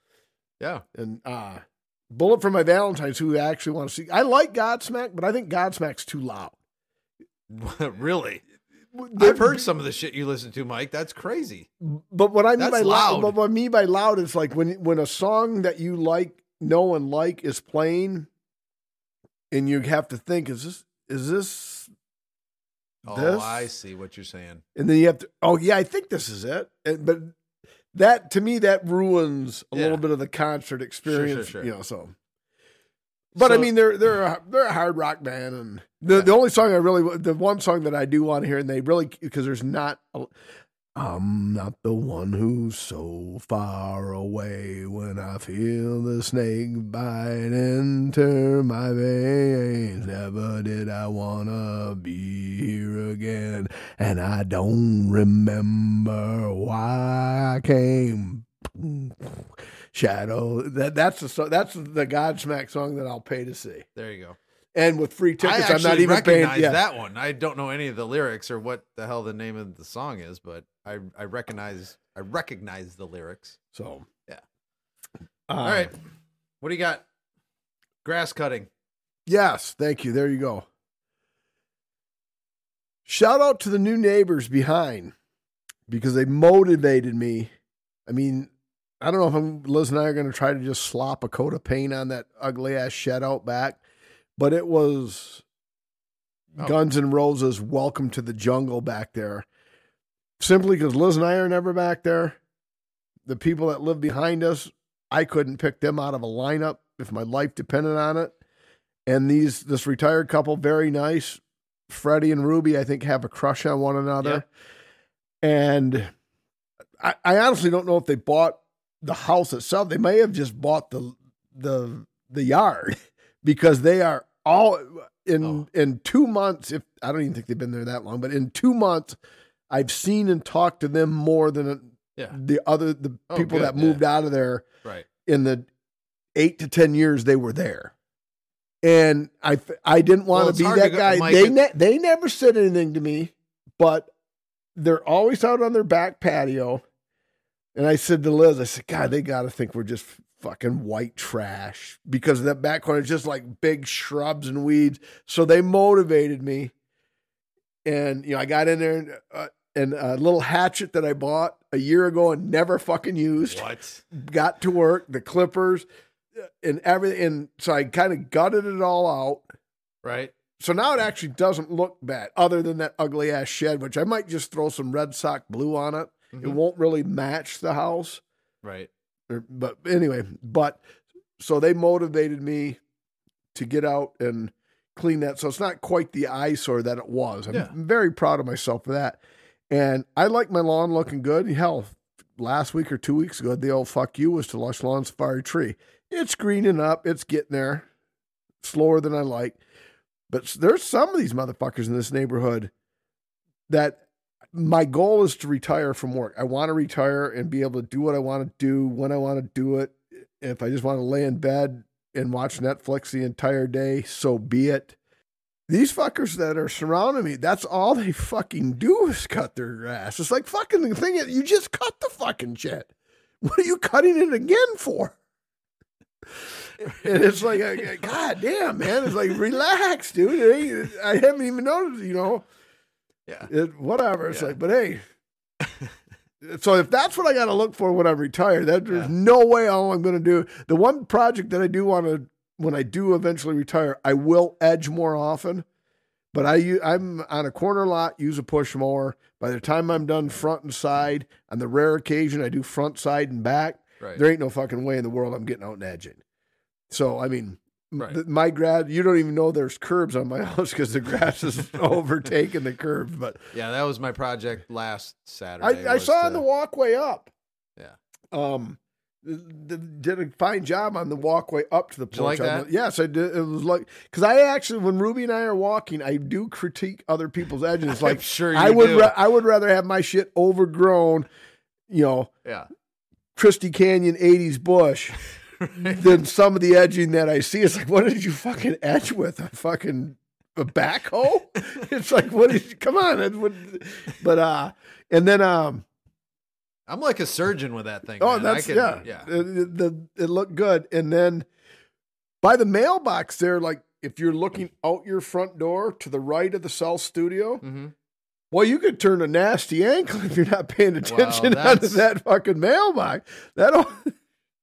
Yeah. And uh, Bullet for My Valentine's, who I actually want to see. I like Godsmack, but I think Godsmack's too loud. really? I've heard some of the shit you listen to, Mike. That's crazy. But what I mean That's by loud, loud. but what I mean by loud is like when when a song that you like, know and like is playing, and you have to think, is this is this, Oh, This- I see what you're saying. and then you have to, oh yeah, I think this is it. And, but that to me that ruins a Yeah. little bit of the concert experience. sure. You know, so. But I mean, they're they're a, they're a hard rock band, and the the only song I really the one song that I do want to hear, and they really because there's not. A, I'm not the one who's so far away when I feel the snake bite into my veins. Never did I wanna be here again, and I don't remember why I came. Shadow. That that's the that's the Godsmack song that I'll pay to see. There you go. And with free tickets, I'm not even paying. recognize Yeah. that one. I don't know any of the lyrics or what the hell the name of the song is, but I I recognize I recognize the lyrics. So Yeah. Um, All right. What do you got? Grass cutting. Yes, thank you. There you go. Shout out to the new neighbors behind because they motivated me. I mean, I don't know if I'm, Liz and I are going to try to just slop a coat of paint on that ugly ass shed out back, but it was Oh. Guns N' Roses' Welcome to the Jungle back there. Simply because Liz and I are never back there. The people that live behind us, I couldn't pick them out of a lineup if my life depended on it. And these this retired couple, very nice. Freddie and Ruby, I think, have a crush on one another. And I, I honestly don't know if they bought the house itself. They may have just bought the the the yard because they are all in Oh. in two months. If I don't even think they've been there that long, but in two months, I've seen and talked to them more than uh, Yeah. the other the Oh, people good, that moved yeah. out of there Right. in the eight to ten years they were there. And I, I didn't want Well, to be that to guy. Mike, they ne- they never said anything to me, but they're always out on their back patio. And I said to Liz, I said, God, they got to think we're just fucking white trash because that back corner is just like big shrubs and weeds. So they motivated me. And, you know, I got in there and, uh, and a little hatchet that I bought a year ago and never fucking used What? got to work, the clippers and everything. And so I kind of gutted it all out. Right. So now it actually doesn't look bad, other than that ugly ass shed, which I might just throw some red sock blue on it. It Mhm. won't really match the house. Right. Or- But anyway, but so they motivated me to get out and clean that. So it's not quite the eyesore that it was. I'm Yeah. very proud of myself for that. And I like my lawn looking good. Hell, last week or two weeks ago, the old fuck you was to Lush Lawn Safari Tree. It's greening up. It's getting there slower than I like. But there's some of these motherfuckers in this neighborhood that my goal is to retire from work. I want to retire and be able to do what I want to do when I want to do it. If I just want to lay in bed and watch Netflix the entire day, so be it. These fuckers that are surrounding me, that's all they fucking do is cut their grass. It's like fucking the thing you just cut the fucking shit. What are you cutting it again for? And it's like, God damn, man. It's like, relax, dude. I haven't even noticed, you know. Yeah. It, whatever. It's Yeah. like, but hey. so if that's what I got to look for when I retire, that there's Yeah. no way all I'm going to do. The one project that I do want to, when I do eventually retire, I will edge more often. But I I'm on a corner lot, use a push mower. By the time I'm done front and side, on the rare occasion I do front, side, and back, Right. there ain't no fucking way in the world I'm getting out and edging. So I mean, Right. my grad, you don't even know there's curbs on my house because the grass is overtaking the curbs. But Yeah, that was my project last Saturday. I, I saw to- on the walkway up. Yeah. Um, did a fine job on the walkway up to the like porch. That? the- yes, I did. It was like because I actually, when Ruby and I are walking, I do critique other people's edges. Like sure you I would, ra- I would rather have my shit overgrown, you know, yeah. Christy Canyon '80s bush. Than some of the edging that I see. It's like, what did you fucking edge with? A fucking a backhoe? it's like, what is come on. But uh and then um I'm like a surgeon with that thing. oh man. That's can- yeah. yeah. It, the, it looked good. And then by the mailbox there, like if you're looking out your front door to the right of the cell studio, hmm well, you could turn a nasty ankle if you're not paying attention out of that fucking mailbox. That'll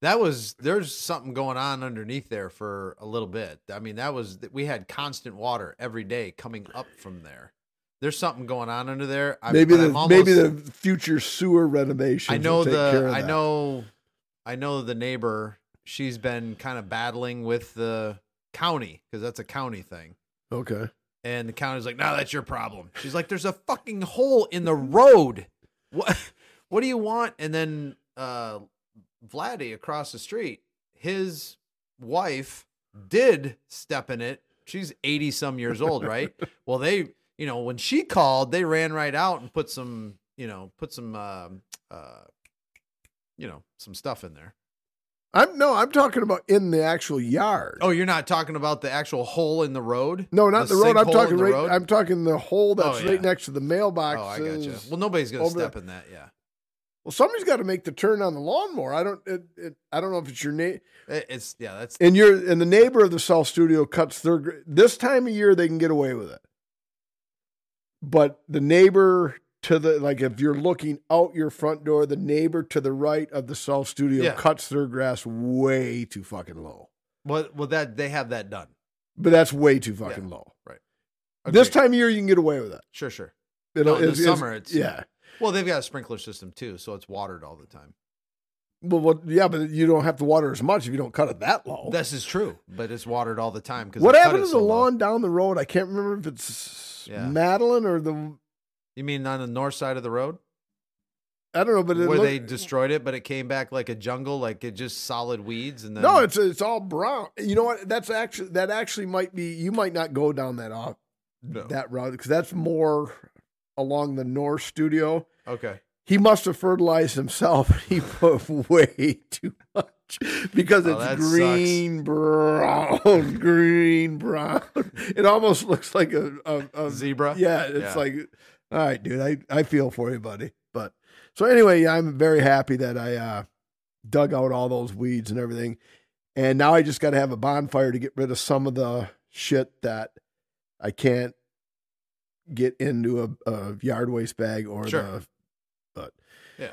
That was there's something going on underneath there for a little bit. I mean, that was we had constant water every day coming up from there. There's something going on under there. I, maybe the almost, maybe the future sewer renovation. I know the I know I know the neighbor. She's been kind of battling with the county because that's a county thing. Okay. And the county's like, no, that's your problem. She's like, there's a fucking hole in the road. What what do you want? And then uh Vladdy across the street, his wife did step in it. She's 80 some years old, right? well, they, you know, when she called, they ran right out and put some, you know, put some um uh you know, some stuff in there. I'm no, I'm talking about in the actual yard. Oh, you're not talking about the actual hole in the road? no, not the the, road. I'm talking right. road? I'm talking the hole that's Oh, yeah. right next to the mailbox. Oh, I got you. Well, nobody's gonna step the- in that. Yeah, well, somebody's got to make the turn on the lawnmower. I don't. It, it, I don't know if it's your neighbor. It- it's yeah. That's And you're and the neighbor of the cell studio cuts their. This time of year, they can get away with it. But the neighbor to the like, if you're looking out your front door, the neighbor to the right of the cell studio Yeah. cuts their grass way too fucking low. well, well that they have that done. But that's way too fucking low. Right. This time of year, you can get away with it. sure, sure. It'll- No, in the summer, it's- yeah. Well, they've got a sprinkler system too, so it's watered all the time. Well, what, yeah, but you don't have to water as much if you don't cut it that low. This is true, but it's watered all the time. Because what happened to the lawn down the road? I can't remember if it's Yeah. Madeline or the You mean on the north side of the road I don't know, but it where look- they destroyed it, but it came back like a jungle, like it just solid weeds, and then no, it's it's all brown. You know what? That's actually that actually might be. You might not go down that off No. that route because that's more along the north studio. okay. He must have fertilized himself. He put way too much because Oh, it's green brown, green brown. It almost looks like a, a, a Zebra. Yeah, it's Yeah. like, all right, dude, I, I feel for you, buddy. But so anyway, I'm very happy that I uh, dug out all those weeds and everything. And now I just got to have a bonfire to get rid of some of the shit that I can't get into a, a yard waste bag or Sure. the, but Yeah.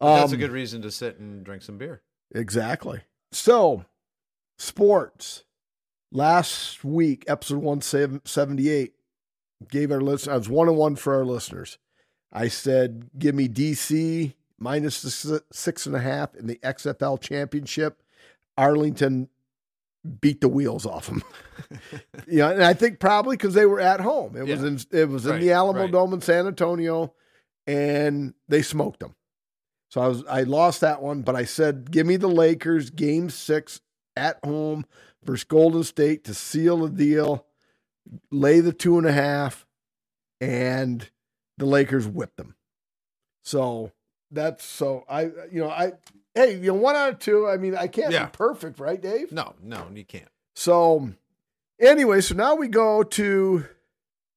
That's a Um, good reason to sit and drink some beer. Exactly. So, sports. Last week, episode 178, gave our listeners, I was one on one for our listeners. I said, give me DC minus the six and a half in the XFL championship. Arlington beat the wheels off them. you know, and I think probably because they were at home. It was in it was in the Alamo right. Dome in San Antonio, and they smoked them. So I was I lost that one, but I said, give me the Lakers game six at home versus Golden State to seal the deal, lay the two and a half, and the Lakers whipped them. So that's so I you know I hey you know one out of two. I mean I can't Yeah. be perfect, right, Dave? No, no, you can't. So anyway, so now we go to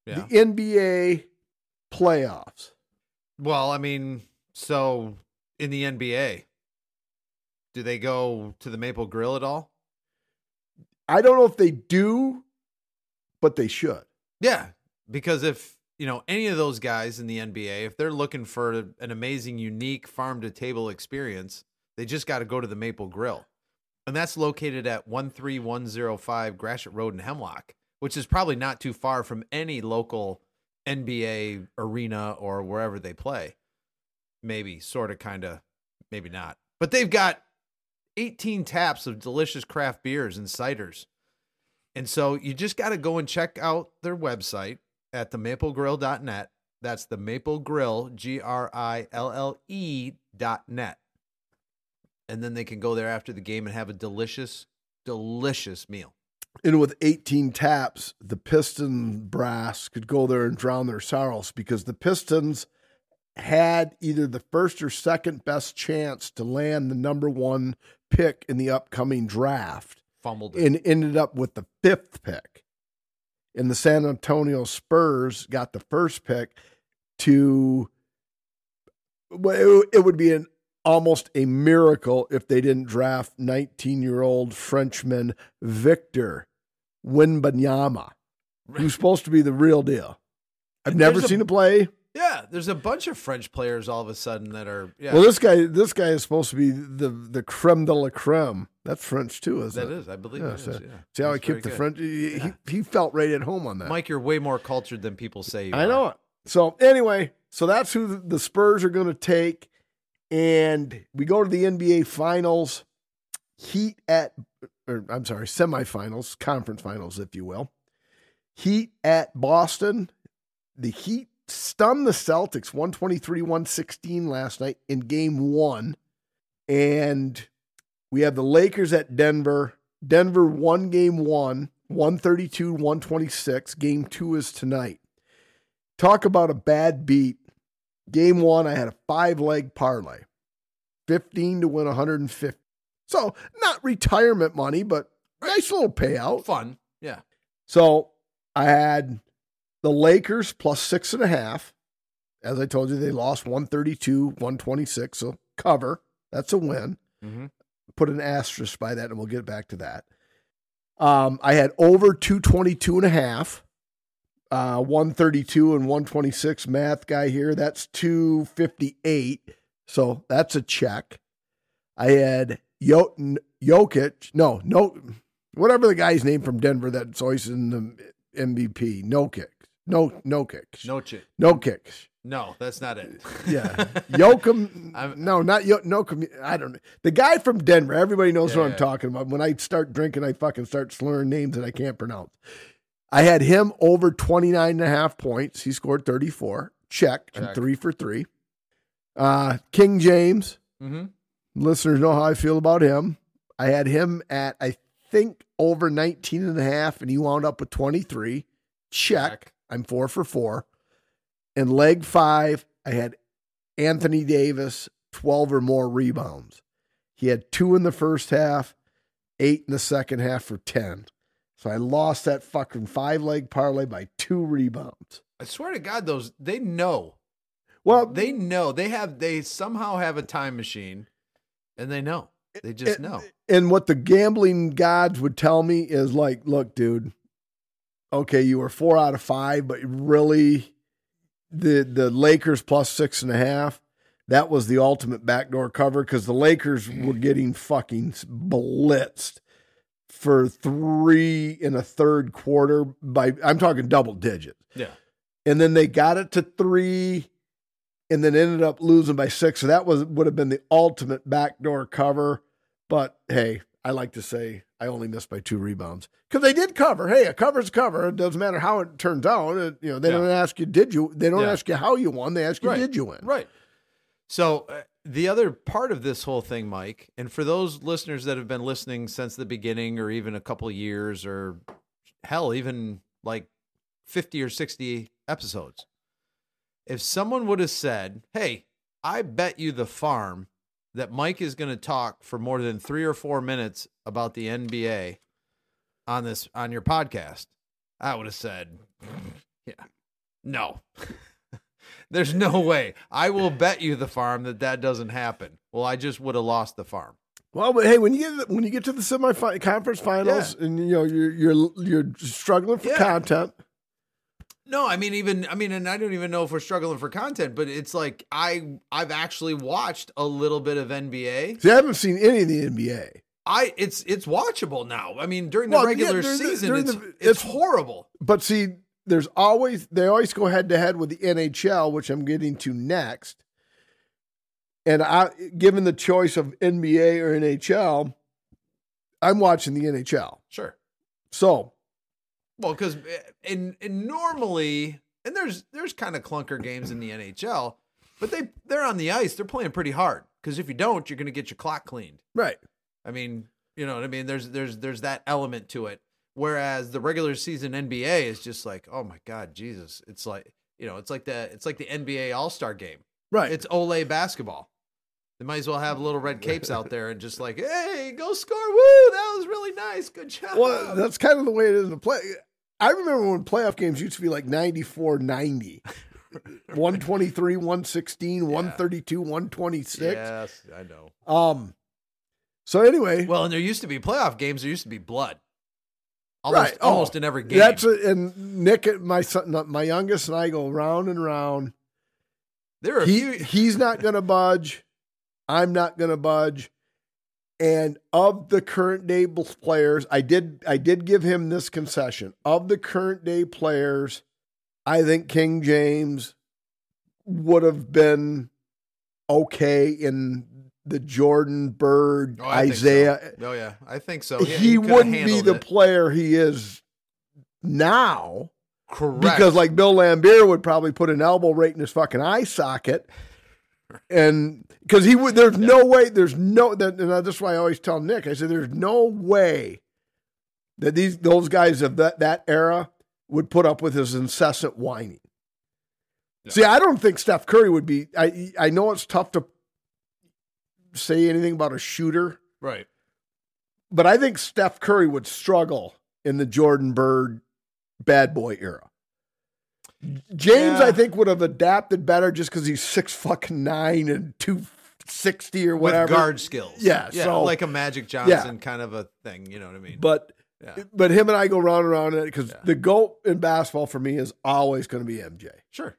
Yeah. the NBA playoffs. Well, I mean, so in the NBA, do they go to the Maple Grill at all? I don't know if they do, but they should. Yeah, because if you know any of those guys in the NBA, if they're looking for an amazing, unique farm to table experience, they just got to go to the Maple Grill, and that's located at one three one zero five Gratiot Road in Hemlock, which is probably not too far from any local NBA arena or wherever they play. Maybe, sort of, kind of, maybe not, but they've got 18 taps of delicious craft beers and ciders. And so you just got to go and check out their website at themaplegrill.net. That's the Maple Grill, G R I L L E dot net. And then they can go there after the game and have a delicious, delicious meal. And with 18 taps, the Piston brass could go there and drown their sorrows because the Pistons had either the first or second best chance to land the number one pick in the upcoming draft Fumbled it. and ended up with the fifth pick. And the San Antonio Spurs got the first pick to, well, it, it would be an almost a miracle if they didn't draft 19 year old Frenchman Victor Wembanyama, who's supposed to be the real deal. I've never seen a- him play. yeah, there's a bunch of French players all of a sudden that are, yeah, Well, this guy, this guy is supposed to be the the creme de la creme. That's French too, isn't that it? is, I believe Yeah, it is. so- Yeah. See how I That's very kept the good. French? He, Yeah. he, felt right at home on that. Mike, you're way more cultured than people say you I are. know it. So anyway, so that's who the- the Spurs are going to take, and we go to the NBA Finals. Heat at, or I'm sorry, semifinals, conference finals, if you will. Heat at Boston. The Heat stunned the Celtics 123 116 last night in game one. And we have the Lakers at Denver. Denver won game one, 132 126. Game two is tonight. Talk about a bad beat. Game one, I had a five leg parlay, 15 to win 150. So, not retirement money, but nice little payout. Fun. Yeah. So, I had the Lakers plus six and a half. As I told you, they lost 132, 126. So, cover. That's a win. Mm-hmm. Put an asterisk by that, and we'll get back to that. Um, I had over 222 and a half. Uh, 132 and 126 math guy here. That's 258. So that's a check. I had Yo- Jokic. No, no, whatever the guy's name from Denver that's always in the MVP. No kicks. No, no kicks. No chick. No kicks. No, that's not it. Yeah. Yoakum. I'm- No, not Yo- Nokum. I don't know. The guy from Denver. Everybody knows Yeah, what I'm yeah. talking about. When I start drinking, I fucking start slurring names that I can't pronounce. I had him over 29 and a half points. He scored 34. Check. I'm three for three. Uh, King James. mm-hmm. Listeners know how I feel about him. I had him at, I think, over 19 and a half, and he wound up with 23. Check. I'm four for four. And leg five, I had Anthony Davis, 12 or more rebounds. He had two in the first half, eight in the second half for 10. So I lost that fucking five leg parlay by two rebounds. I swear to God, those they know. Well, They know. They have. They somehow have a time machine, and they know. They just it- know. And what the gambling gods would tell me is like, look, dude, okay, you were four out of five, but really the the Lakers plus six and a half, that was the ultimate backdoor cover because the Lakers were getting fucking blitzed for three in a third quarter by I'm talking double digits. Yeah. And then they got it to three and then ended up losing by six. So that was would have been the ultimate backdoor cover. But hey, I like to say I only missed by two rebounds because they did cover. Hey, a cover's a cover. It doesn't matter how it turns out. It, you know, they Yeah. don't ask you did you. They don't Yeah. ask you how you won. They ask you Right. did you win. Right. So uh, the other part of this whole thing, Mike, and for those listeners that have been listening since the beginning, or even a couple years, or hell, even like fifty or sixty episodes, if someone would have said, "Hey, I bet you the farm that Mike is going to talk for more than three or four minutes about the NBA on this on your podcast," I would have said, "Yeah, no." There's no way. I will bet you the farm that that doesn't happen. Well, I just would have lost the farm. Well, but hey, when you get when you get to the semi conference finals, and you know you're you're you're struggling for Yeah. content. No, I mean even I mean, and I don't even know if we're struggling for content, but it's like I I've actually watched a little bit of NBA. See, I haven't seen any of the NBA. I it's it's watchable now. I mean, during the Well, yeah, regular during the- season, during it's, the- it's it's- horrible. But see, there's always they always go head to head with the NHL, which I'm getting to next. And I, given the choice of NBA or NHL, I'm watching the NHL. Sure. So Well, because eh, and and normally, and there's there's kind of clunker games in the NHL, but they they're on the ice. They're playing pretty hard. Because if you don't, you're going to get your clock cleaned. right, I mean, you know what I mean? There's there's there's that element to it. Whereas the regular season NBA is just like, oh my God, Jesus. It's like you know, it's like the it's like the NBA All Star game. right. It's Olay basketball. They might as well have little red capes out there and just like, hey, go score. Woo, that was really nice. Good job. well, that's kind of the way it is in the play. I remember when playoff games used to be like 94 90. 123, 116, 132, 126. yes, I know. Um so anyway, Well, and there used to be playoff games. There used to be blood. Almost, Right. Oh, almost in every game. That's a, and Nick, my son, my youngest, and I go round and round. there are He few. he's not going to budge. I'm not going to budge. And of the current day players, I did I did give him this concession. Of the current day players, I think King James would have been okay in the Jordan Bird Oh, I think so. Isaiah. Oh yeah, I think so. Yeah, he could've wouldn't be the it. player he is now. correct Because like Bill Laimbeer would probably put an elbow right in his fucking eye socket. And because he would, there's no way, there's no, that, that's why I always tell Nick, I said, there's no way that these, those guys of that, that era would put up with his incessant whining. Yeah. See, I don't think Steph Curry would be, I, I know it's tough to say anything about a shooter, right. but I think Steph Curry would struggle in the Jordan Bird bad boy era. James, Yeah. I think, would have adapted better just because he's six fucking nine and two sixty or whatever. With guard skills. Yeah, yeah, so- like a Magic Johnson kind of a thing. You know what I mean? But yeah, but him and I go round and round it because Yeah. the goat in basketball for me is always going to be MJ. sure.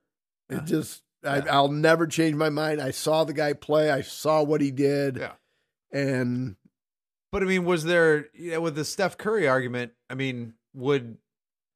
It just I, Yeah. I'll never change my mind. I saw the guy play. I saw what he did. Yeah. And But I mean, was there you know, with the Steph Curry argument? I mean, would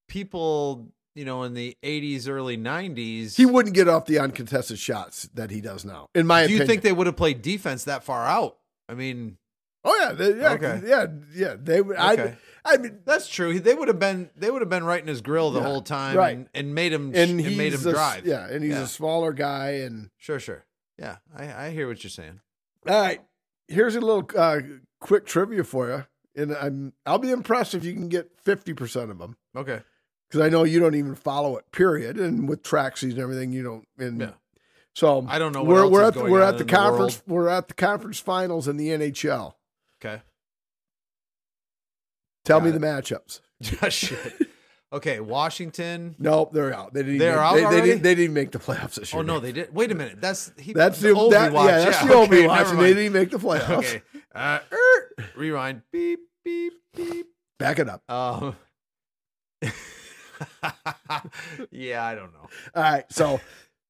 people you know in the '80s, early '90s? he wouldn't get off the uncontested shots that he does now. In my do opinion, you think they would have played defense that far out? I mean, Oh yeah, they, yeah, Okay. yeah, yeah. They would. Okay. I, I mean, that's true. They would have been they would have been right in his grill the Yeah, whole time, right. and, and made him and and made him a, drive. Yeah, and he's Yeah. a smaller guy. And Sure, sure. Yeah, I, I hear what you're saying. all right, here's a little uh, quick trivia for you, and I'm I'll be impressed if you can get fifty percent of them Okay. because I know you don't even follow it. Period. And with season and everything, you don't. And Yeah. so I don't know what we're we're at the, we're at the the conference. we're at the conference finals in the NHL. Okay. Tell Got me it. the matchups. Shit. Okay, Washington. Nope, they're out. They didn't. They're even, out they, they didn't. They didn't make the playoffs this year. Oh no, they did. Wait a minute. That's he, That's the, Obi that, watch. yeah, that's the okay, Obi never watch, and they didn't make the playoffs. Okay. Uh, er, rewind. Beep beep beep. Back it up. Um. yeah, I don't know. All right, so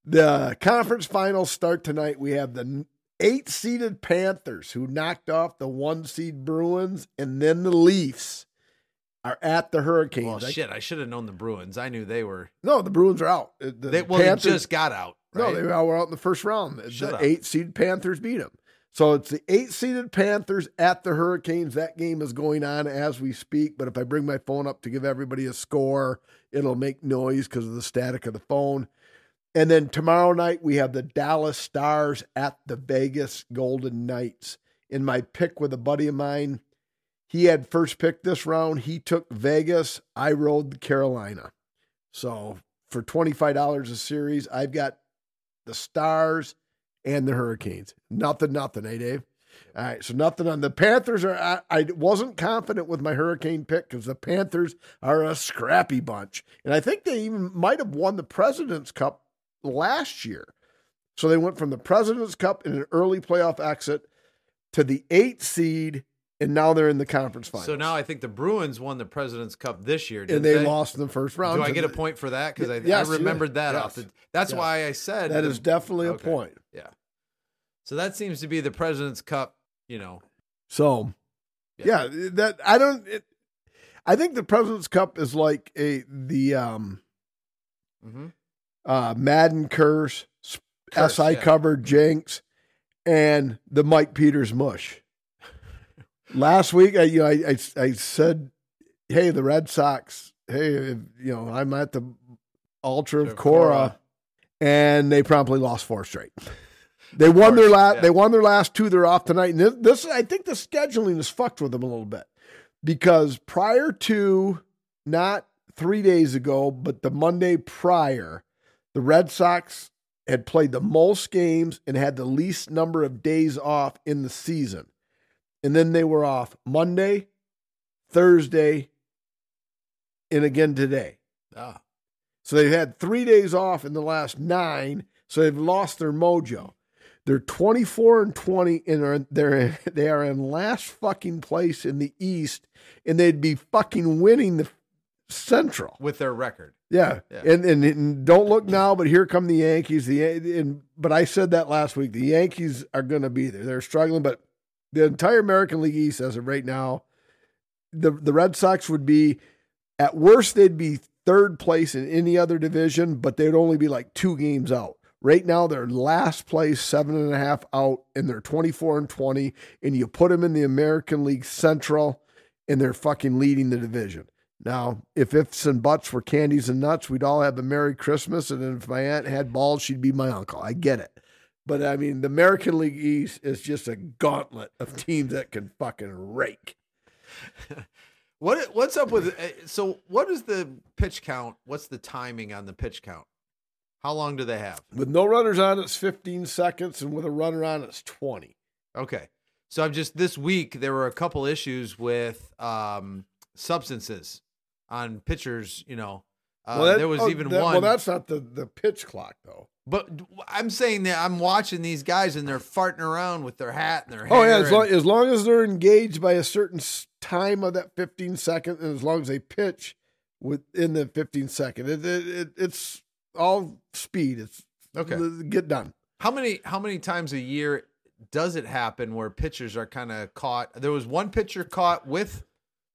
the conference finals start tonight. We have the eight-seeded Panthers who knocked off the one-seed Bruins, and then the Leafs are at the Hurricanes. Well, I- shit. I should have known the Bruins. I knew they were. no, the Bruins are out. Uh, the They well, Panthers, they just got out. no, they were out in the first round. The up. eight-seed Panthers beat them. So it's the eight seeded Panthers at the Hurricanes. That game is going on as we speak. But if I bring my phone up to give everybody a score, it'll make noise because of the static of the phone. And then tomorrow night, we have the Dallas Stars at the Vegas Golden Knights. In my pick with a buddy of mine, he had first pick this round. He took Vegas. I rode the Carolina. So for $25 a series, I've got the Stars and the Hurricanes. Nothing, nothing, eh, Dave? All right, so nothing on the Panthers are. I, I wasn't confident with my Hurricane pick because the Panthers are a scrappy bunch, and I think they even might have won the President's Cup last year. So they went from the President's Cup in an early playoff exit to the eight seed, and now they're in the conference finals. So now I think the Bruins won the President's Cup this year, and they, they? lost in the first round. Do I get a point for that? Because I, Yes, I remembered that yes. off the. That's Yes. why I said That the- is definitely a point. Yeah. So that seems to be the President's Cup. You know. So, Yeah. yeah, that I don't. It, I think the President's Cup is like a the um hmm uh Madden curse, Curse, SI yeah. covered jinx, and the Mike Peters mush. Last week, I you know I, I I said, hey, the Red Sox, hey, if, you know I'm at the altar of Cora, and they promptly lost four straight. They won their last. yeah. They won their last two. They're off tonight. And this, this, I think, the scheduling is fucked with them a little bit because prior to not three days ago, but the Monday prior, the Red Sox had played the most games and had the least number of days off in the season, and then they were off Monday, Thursday, and again today. Ah. So they've had three days off in the last nine, so they've lost their mojo. They're 24 and 20 and are they're they are in last fucking place in the East, and they'd be fucking winning the Central. With their record. Yeah. Yeah. And, and and don't look now, but here come the Yankees. The and but I said that last week. The Yankees are going to be there. They're struggling, but the entire American League East as of right now, the the Red Sox would be at worst they'd be third place in any other division, but they'd only be like two games out. Right now, they're last place, seven and a half out, and they're 24 and 20. And you put them in the American League Central, and they're fucking leading the division. Now, if ifs and buts were candies and nuts, we'd all have a Merry Christmas. And if my aunt had balls, she'd be my uncle. I get it. But I mean, the American League East is just a gauntlet of teams that can fucking rake. What what's up with uh, so what is the pitch count? What's the timing on the pitch count? How long do they have? With no runners on, it's 15 seconds, and with a runner on, it's 20. Okay. So I'm just this week there were a couple issues with um substances on pitchers, you know. Uh, that- there was oh, even that- one Well, that's not the, the pitch clock, though. But I'm saying that I'm watching these guys and they're farting around with their hat and their hair. Oh, yeah. As long, as long as they're engaged by a certain time of that 15 second, and as long as they pitch within the 15 second, it, it, it, it's all speed. It's Okay. Get done. How many how many times a year does it happen where pitchers are kind of caught? There was one pitcher caught with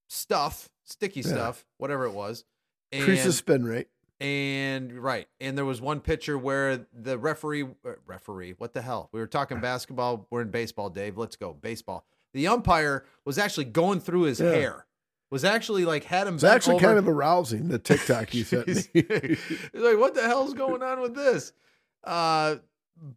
stuff, sticky Yeah. stuff, whatever it was. And, Increase the spin rate. and right, and there was one pitcher where the referee uh, referee, what the hell? We were talking basketball, we're in baseball, Dave. Let's go baseball. The umpire was actually going through his Yeah. hair. Was actually like had him. It's actually over. kind of arousing, the TikTok you sent me. He's like, what the hell's going on with this? Uh,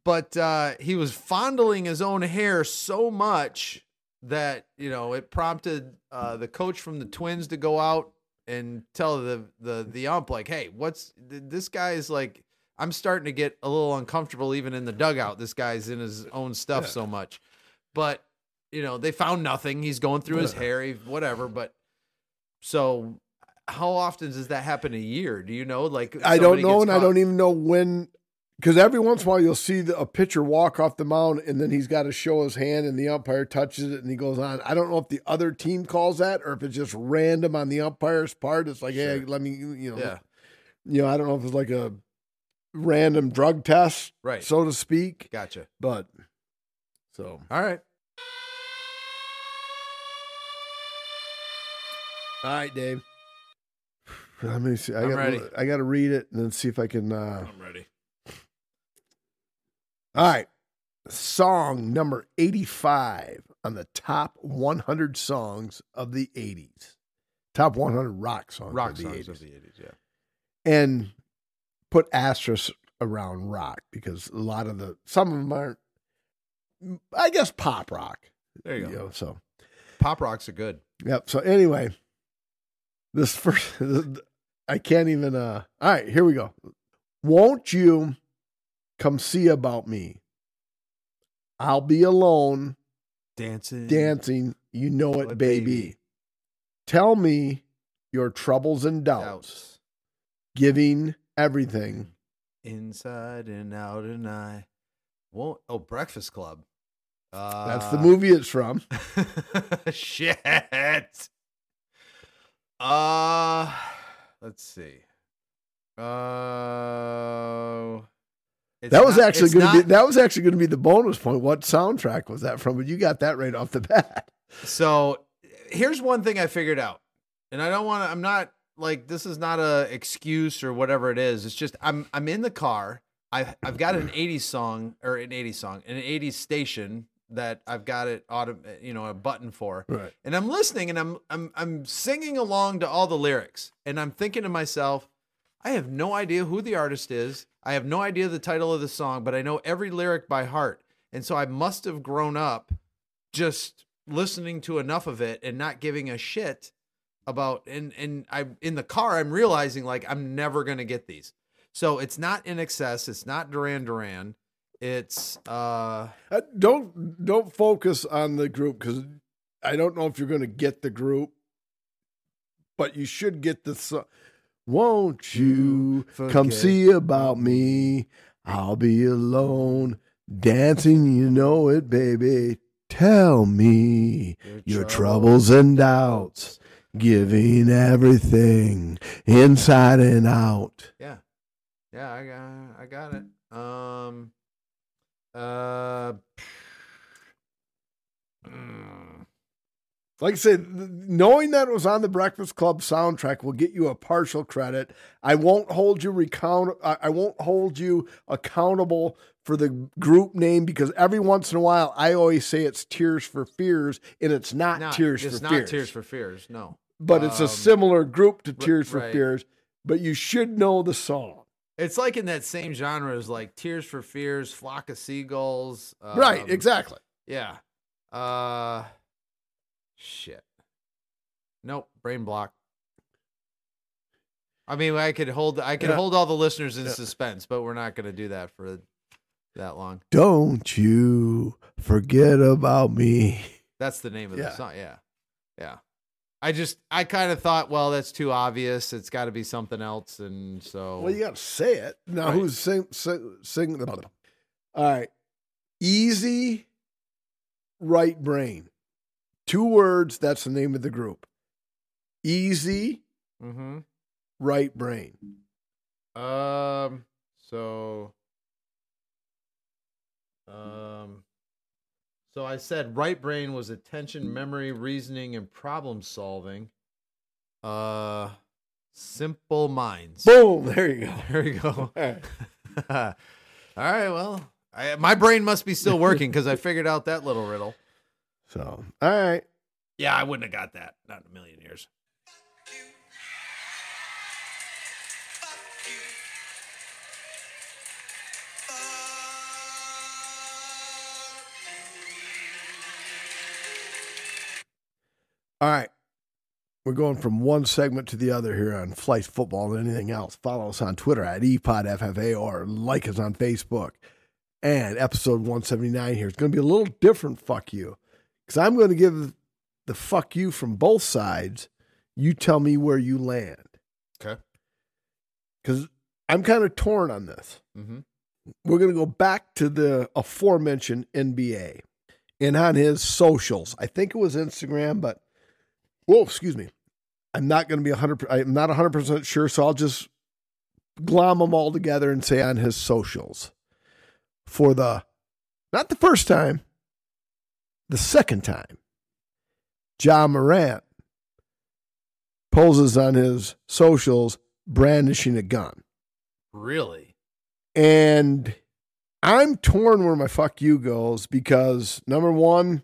but uh, he was fondling his own hair so much that you know it prompted uh, the coach from the Twins to go out and tell the the the ump like, hey, what's th- this guy is like? I'm starting to get a little uncomfortable even in the dugout. This guy's in his own stuff Yeah. so much, but you know they found nothing. He's going through his hair, he, whatever. But so how often does that happen a year? Do you know? Like I don't know, and I don't even know when. Because every once in a while you'll see the, a pitcher walk off the mound, and then he's got to show his hand, and the umpire touches it, and he goes on. I don't know if the other team calls that, or if it's just random on the umpire's part. It's like, hey, let me, you know, Yeah, you know, I don't know if it's like a random drug test, right. so to speak. Gotcha. But so, All right. all right, Dave. Let me see. I I'm got, ready. I got to read it and then see if I can. Uh, I'm ready. All right. song number 85 on the top 100 songs of the 80s. Top 100 rock songs Rock of the songs 80s. of the 80s, yeah. and put asterisks around rock because a lot of the some of them aren't I guess pop rock. There you go. know, so Pop rocks are good. Yep. So anyway, this first, I can't even. uh All right, here we go. Won't you come see about me? I'll be alone Dancing. dancing. You know it, baby. baby? Tell me your troubles and doubts, Doubts. giving everything. Inside and out and I won't. Oh, Breakfast Club. Uh, That's the movie it's from. Shit. Uh, let's see. Uh, it's that was not- actually going to be that was actually going to be the bonus point. What soundtrack was that from? But you got that right off the bat. So here's one thing I figured out, and I don't want to. I'm not like this is not a excuse or whatever it is. It's just I'm I'm in the car. I I've got an '80s song or an '80s song, an '80s station that I've got it auto, you know, a button for, Right. and I'm listening and I'm I'm I'm singing along to all the lyrics, and I'm thinking to myself, I have no idea who the artist is. I have no idea the title of the song, but I know every lyric by heart, and so I must have grown up just listening to enough of it and not giving a shit about and and I in the car I'm realizing like I'm never going to get these. So it's not INXS, it's not Duran Duran. It's uh Uh, don't don't focus on the group because I don't know if you're going to get the group, but you should get the. Won't you come see about me? I'll be alone dancing. You know it, baby. Tell me your troubles and doubts, giving everything inside and out. Yeah. Yeah, I got I got it. Um uh mm, Like I said, knowing that it was on the Breakfast Club soundtrack will get you a partial credit. I won't hold you recount. I won't hold you accountable for the group name because every once in a while I always say it's Tears for Fears and it's not, not, Tears it's for not Fears. Tears for Fears. No. but it's a um, similar group to Tears for right. Fears. But you should know the song, It's like in that same genre as like Tears for Fears, Flock of Seagulls. right? um, Exactly. Yeah. Uh shit. Nope, brain block. I mean, I could hold I could Yeah. hold all the listeners in Yeah. suspense, but we're not going to do that for that long. Don't you forget about me. That's the name of Yeah. the song. Yeah. Yeah. I just I kind of thought, well, that's too obvious. It's got to be something else and so Well, you got to say it. Now, Right. who's sing, sing, sing the All right. Easy right brain. Two words. That's the name of the group. Easy Mhm. right brain. Um. So. Um. So I said right brain was attention, memory, reasoning, and problem solving. Uh, simple minds. Boom. There you go. There you go. All right. All right. Well, I, my brain must be still working because I figured out that little riddle. So, all right. Yeah, I wouldn't have got that. Not in a million years. All right. We're going from one segment to the other here on Flight Football and anything else. Follow us on Twitter at EPODFFA or like us on Facebook. And episode 179 here is going to be a little different, fuck you. Because I'm going to give the fuck you from both sides. You tell me where you land. Okay. Because I'm kind of torn on this Mm-hmm. we're going to go back to the aforementioned NBA and on his socials. I think it was Instagram, but whoa, excuse me. I'm not going to be 100 I'm not 100% sure, so I'll just glom them all together and say on his socials. For the not the first time, the second time. John Morant poses on his socials brandishing a gun. Really? And I'm torn where my fuck you goes because number one,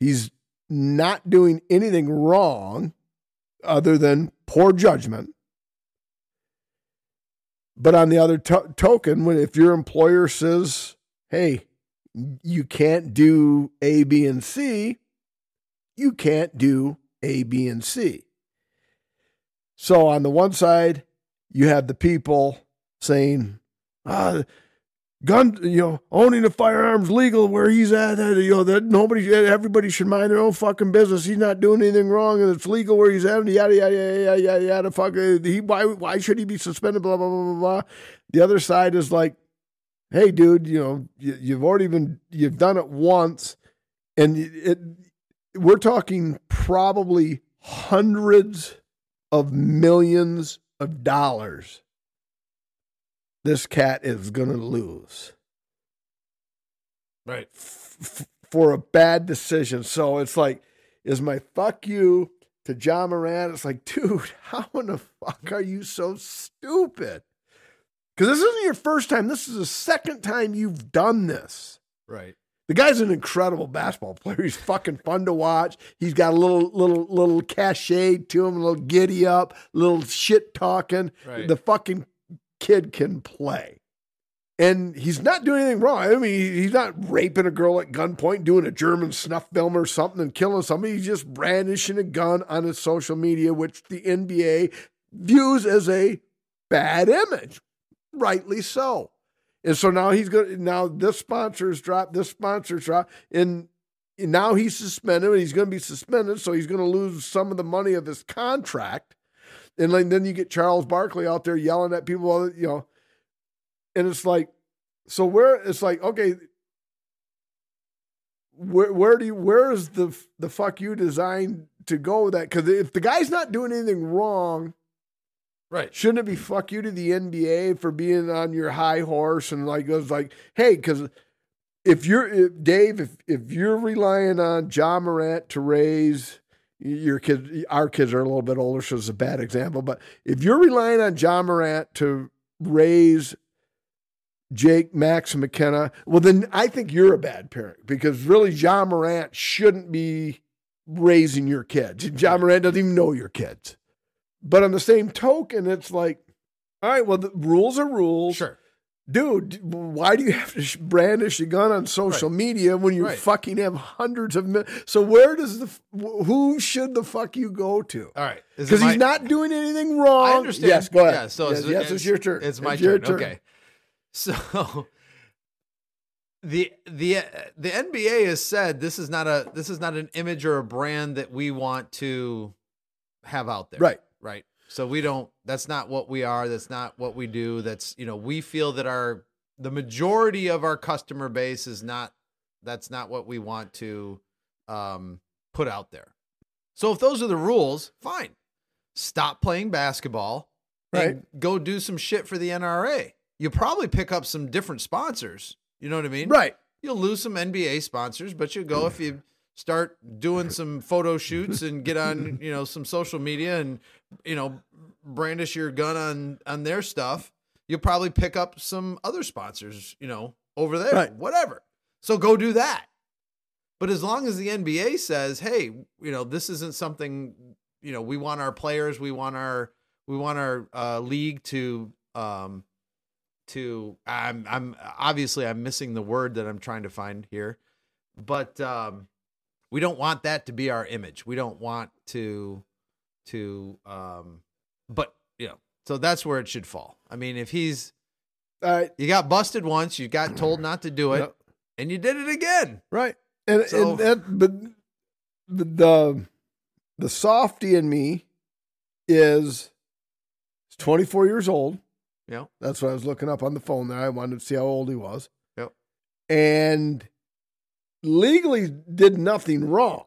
he's not doing anything wrong other than poor judgment. But on the other to- token, when if your employer says, "Hey, you can't do A, B, and C," you can't do A, B, and C. So on the one side, you have the people saying, "Ah, gun, you know, owning a firearm's legal where he's at. You know that nobody, everybody should mind their own fucking business. He's not doing anything wrong, and it's legal where he's at. Yada yada yada yada yada. yada fuck, uh, he why why should he be suspended? Blah blah blah blah blah. The other side is like, hey, dude, you know, you, you've already been, you've done it once, and it. We're talking probably hundreds of millions of dollars this cat is going to lose Right. f- for a bad decision. So it's like, is my fuck you to John Morant? It's like, dude, how in the fuck are you so stupid? Because this isn't your first time. This is the second time you've done this. Right. The guy's an incredible basketball player. He's fucking fun to watch. He's got a little, little, little cachet to him, a little giddy up, little shit talking. Right. The fucking kid can play. And he's not doing anything wrong. I mean, he's not raping a girl at gunpoint, doing a German snuff film or something and killing somebody. He's just brandishing a gun on his social media, which the NBA views as a bad image. Rightly so. And so now he's going now this sponsor's dropped, this sponsor's dropped, and now he's suspended and he's going to be suspended. So he's going to lose some of the money of his contract. And then you get Charles Barkley out there yelling at people, you know, and it's like, so where it's like, okay, where where do you where is the the fuck you designed to go with that? Because if the guy's not doing anything wrong, Right. shouldn't it be fuck you to the NBA for being on your high horse and like it was like, hey, because if you're if, Dave, if if you're relying on John Morant to raise your kids, our kids are a little bit older, so it's a bad example. But if you're relying on John Morant to raise Jake, Max, and McKenna, well, then I think you're a bad parent because really John Morant shouldn't be raising your kids. John Morant doesn't even know your kids. But on the same token, it's like, all right, well, the rules are rules. Sure. Dude, why do you have to brandish a gun on social media when you Right. fucking have hundreds of mil- So where does the who should the fuck you go to? All right. Because my- he's not doing anything wrong. I understand. Yes, go ahead. Yeah, so yes, it's, yes, it's, your turn. It's my your turn. Okay. So the the the NBA has said this is not a this is not an image or a brand that we want to have out there. Right. Right. So we don't that's not what we are, that's not what we do. That's you know, we feel that our the majority of our customer base is not that's not what we want to um put out there. So if those are the rules, fine. Stop playing basketball and go do some shit for the NRA. You'll probably pick up some different sponsors. You know what I mean? Right. You'll lose some NBA sponsors, but you'll go if you start doing some photo shoots and get on, you know, some social media and, you know, brandish your gun on on their stuff. You'll probably pick up some other sponsors, you know, over there, Right. whatever. So go do that. But as long as the NBA says, "Hey, you know, this isn't something, you know, we want our players, we want our we want our uh, league to um to I'm I'm obviously I'm missing the word that I'm trying to find here, but um we don't want that to be our image. We don't want to to um but you know, so that's where it should fall. I mean, if he's All right. you got busted once, you got told not to do it, and you did it again. Right. And, So- and that, but the, the the softy in me is 24 years old. yeah? That's what I was looking up on the phone there. I wanted to see how old he was. Yep. And legally did nothing wrong.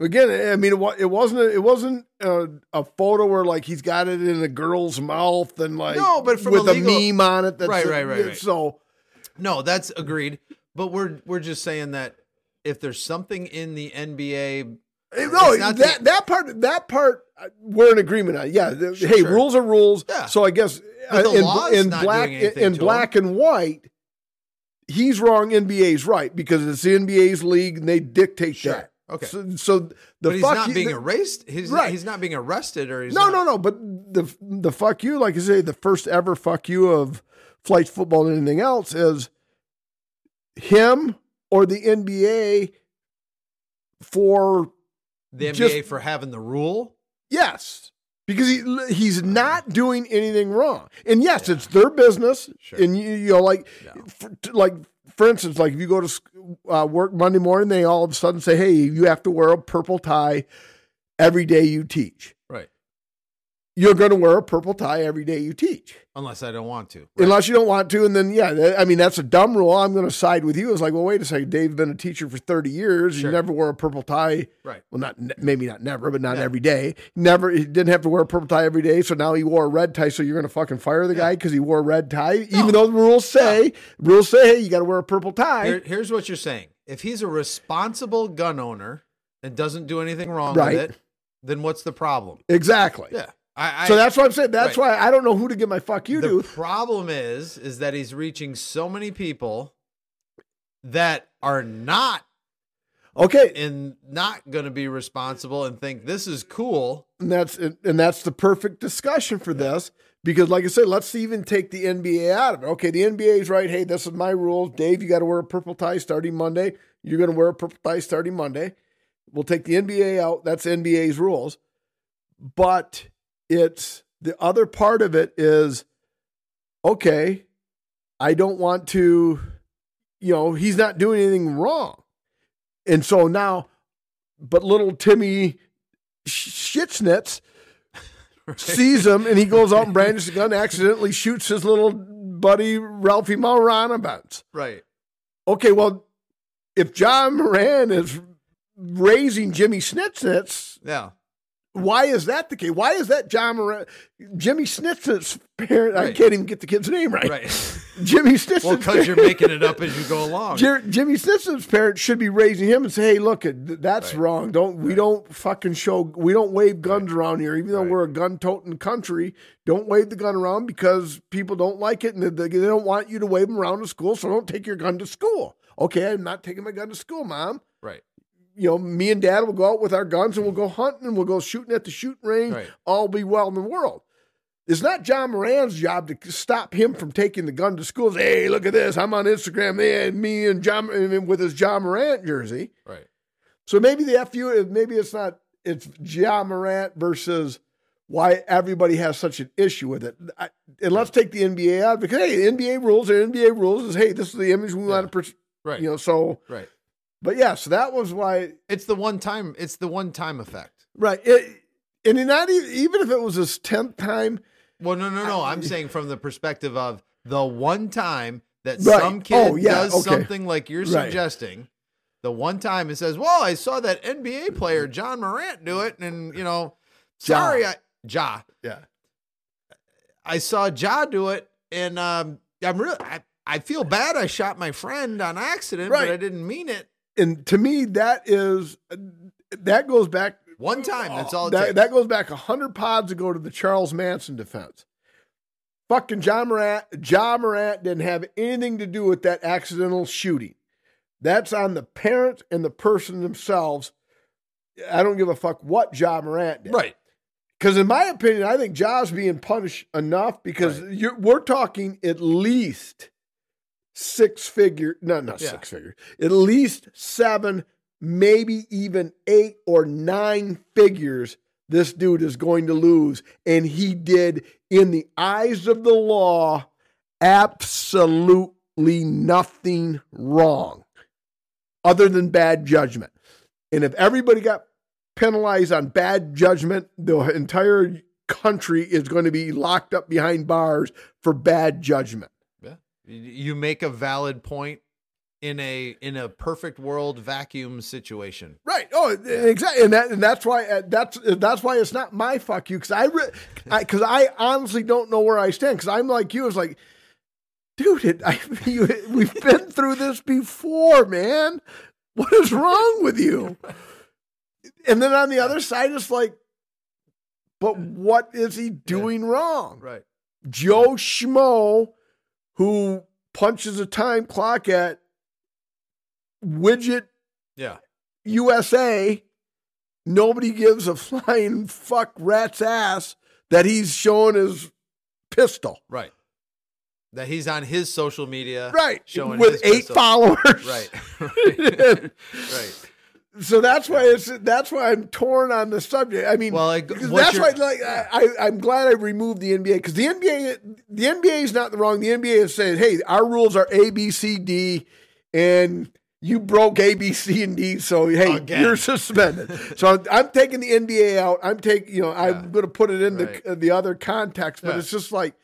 Again, I mean, it, it wasn't a, it wasn't a, a photo where like he's got it in a girl's mouth and like No, but from with a a, meme on it. That's Right, right, right, right. So No, that's agreed. But we're we're just saying that if there's something in the NBA, No, that the- that part that part uh, we're in agreement on. Yeah, the- Sure, hey, sure. rules are rules. Yeah. So I guess uh, in, in black in black and white, he's wrong, NBA's right because it's the NBA's league and they dictate Sure. that. Okay. So, so the but he's fuck not you- being erased. He's Right. he's not being arrested or he's no, not, no, no. But the the fuck you, like I say, the first ever fuck you of flight football and anything else is him or the NBA for The NBA just- for having the rule. yes. Because he he's not doing anything wrong, and yes, it's their business. Sure. And you, you know, like, Yeah. for, like for instance, like if you go to uh, work Monday morning, they all of a sudden say, "Hey, you have to wear a purple tie every day you teach." Right. You're going to wear a purple tie every day you teach. Unless I don't want to. unless you don't want to. And then, yeah, I mean, that's a dumb rule. I'm going to side with you. It's like, well, wait a second. Dave's been a teacher for 30 years. Sure. You never wore a purple tie. Right. Well, not maybe not never, but not Yeah. every day. Never. He didn't have to wear a purple tie every day. So now he wore a red tie. So you're going to fucking fire the guy because he wore a red tie, even though the rules say rules say hey, you got to wear a purple tie. Here- here's what you're saying. If he's a responsible gun owner and doesn't do anything wrong Right. with it, then what's the problem? exactly. Yeah. I, I, So that's what I'm saying. That's Right. why I don't know who to give my fuck you the to. The problem is is that he's reaching so many people that are not Okay, and not going to be responsible and think this is cool. and that's and that's the perfect discussion for this because like i said let's even take the nba out of it. Okay the nba is right. Hey this is my rules. Dave you got to wear a purple tie starting monday. You're going to wear a purple tie starting monday. We'll take the nba out. That's nba's rules. But it's the other part of it is okay i don't want to you know he's not doing anything wrong and so now but little timmy Sh- shitsnitz sees him and he goes out and brandishes a gun, accidentally shoots his little buddy Ralphie Maranabans. Right. Okay, well, if John Morant is raising Jimmy Snitsnitz, Yeah. Why is that the case? Why is that John Morant, Jimmy Snitsnitz's parent? I can't even get the kid's name right. Right. Jimmy Snitsnitz's well, because you're making it up as you go along. Jer- Jimmy Snitsnitz's parents should be raising him and say, "Hey, look, th- that's Right. wrong. Don't we don't fucking show we don't wave guns around here, even though Right. we're a gun-toting country. Don't wave the gun around because people don't like it and they, they don't want you to wave them around to school. So don't take your gun to school. Okay, I'm not taking my gun to school, mom. You know, me and dad will go out with our guns and we'll go hunting and we'll go shooting at the shooting range. Right. All be well in the world. It's not John Morant's job to stop him from taking the gun to school. Say, hey, look at this. I'm on Instagram. Hey, me and John with his John Morant jersey. Right. So maybe the FU, maybe it's not, it's John Morant versus why everybody has such an issue with it. I, and let's take the NBA out because, hey, the NBA rules are NBA rules is, hey, this is the image we want to, pers- Right. you know, so, Right. But yeah, so that was why, It's the one time. It's the one time effect. right. It, and not even, even if it was his 10th time, Well, no, no, no. I'm saying from the perspective of the one time that Right. some kid Oh, yeah, does okay. something like you're Right. suggesting. The one time it says, "Well, I saw that NBA player John Morant do it," and you know, Ja. sorry, I, Ja, yeah. I saw Ja do it, and um, I'm really, I, I feel bad. I shot my friend on accident, Right. but I didn't mean it. And to me, that is, that goes back One time. That's all. It that, takes. that goes back 100 pods ago to the Charles Manson defense. Fucking John Morant, John Morant didn't have anything to do with that accidental shooting. That's on the parent and the person themselves. I don't give a fuck what John Morant did. right. Because in my opinion, I think Ja's being punished enough because Right. you're, we're talking at least six figure, no, not Yeah. six figure, at least seven, maybe even eight or nine figures this dude is going to lose. And he did, in the eyes of the law, absolutely nothing wrong other than bad judgment. And if everybody got penalized on bad judgment, the entire country is going to be locked up behind bars for bad judgment. Yeah. You- make a valid point in a in a perfect world vacuum situation. Right. Oh, exactly. And that and that's why uh, that's that's why it's not my fuck you because I because I, honestly don't know where I stand because I'm like you. It's like, dude, it, I, you, we've been through this before, man. What is wrong with you? And then on the other side, it's like, but what is he doing wrong? Right. Joe Schmo, who punches a time clock at widget Yeah. USA. Nobody gives a flying fuck rat's ass that he's showing his pistol. Right. That he's on his social media. Right. Showing with eight pistol. followers. Right. right. right. So that's why it's that's why I'm torn on the subject. I mean, Well, like, that's why like I, I'm glad I removed the NBA because the NBA the NBA is not the wrong. The NBA is saying, hey, our rules are A B C D, and you broke A B C and D, so hey, Again. you're suspended. so I'm, I'm taking the NBA out. I'm taking you know I'm Yeah. going to put it in Right. the the other context, but Yeah. it's just like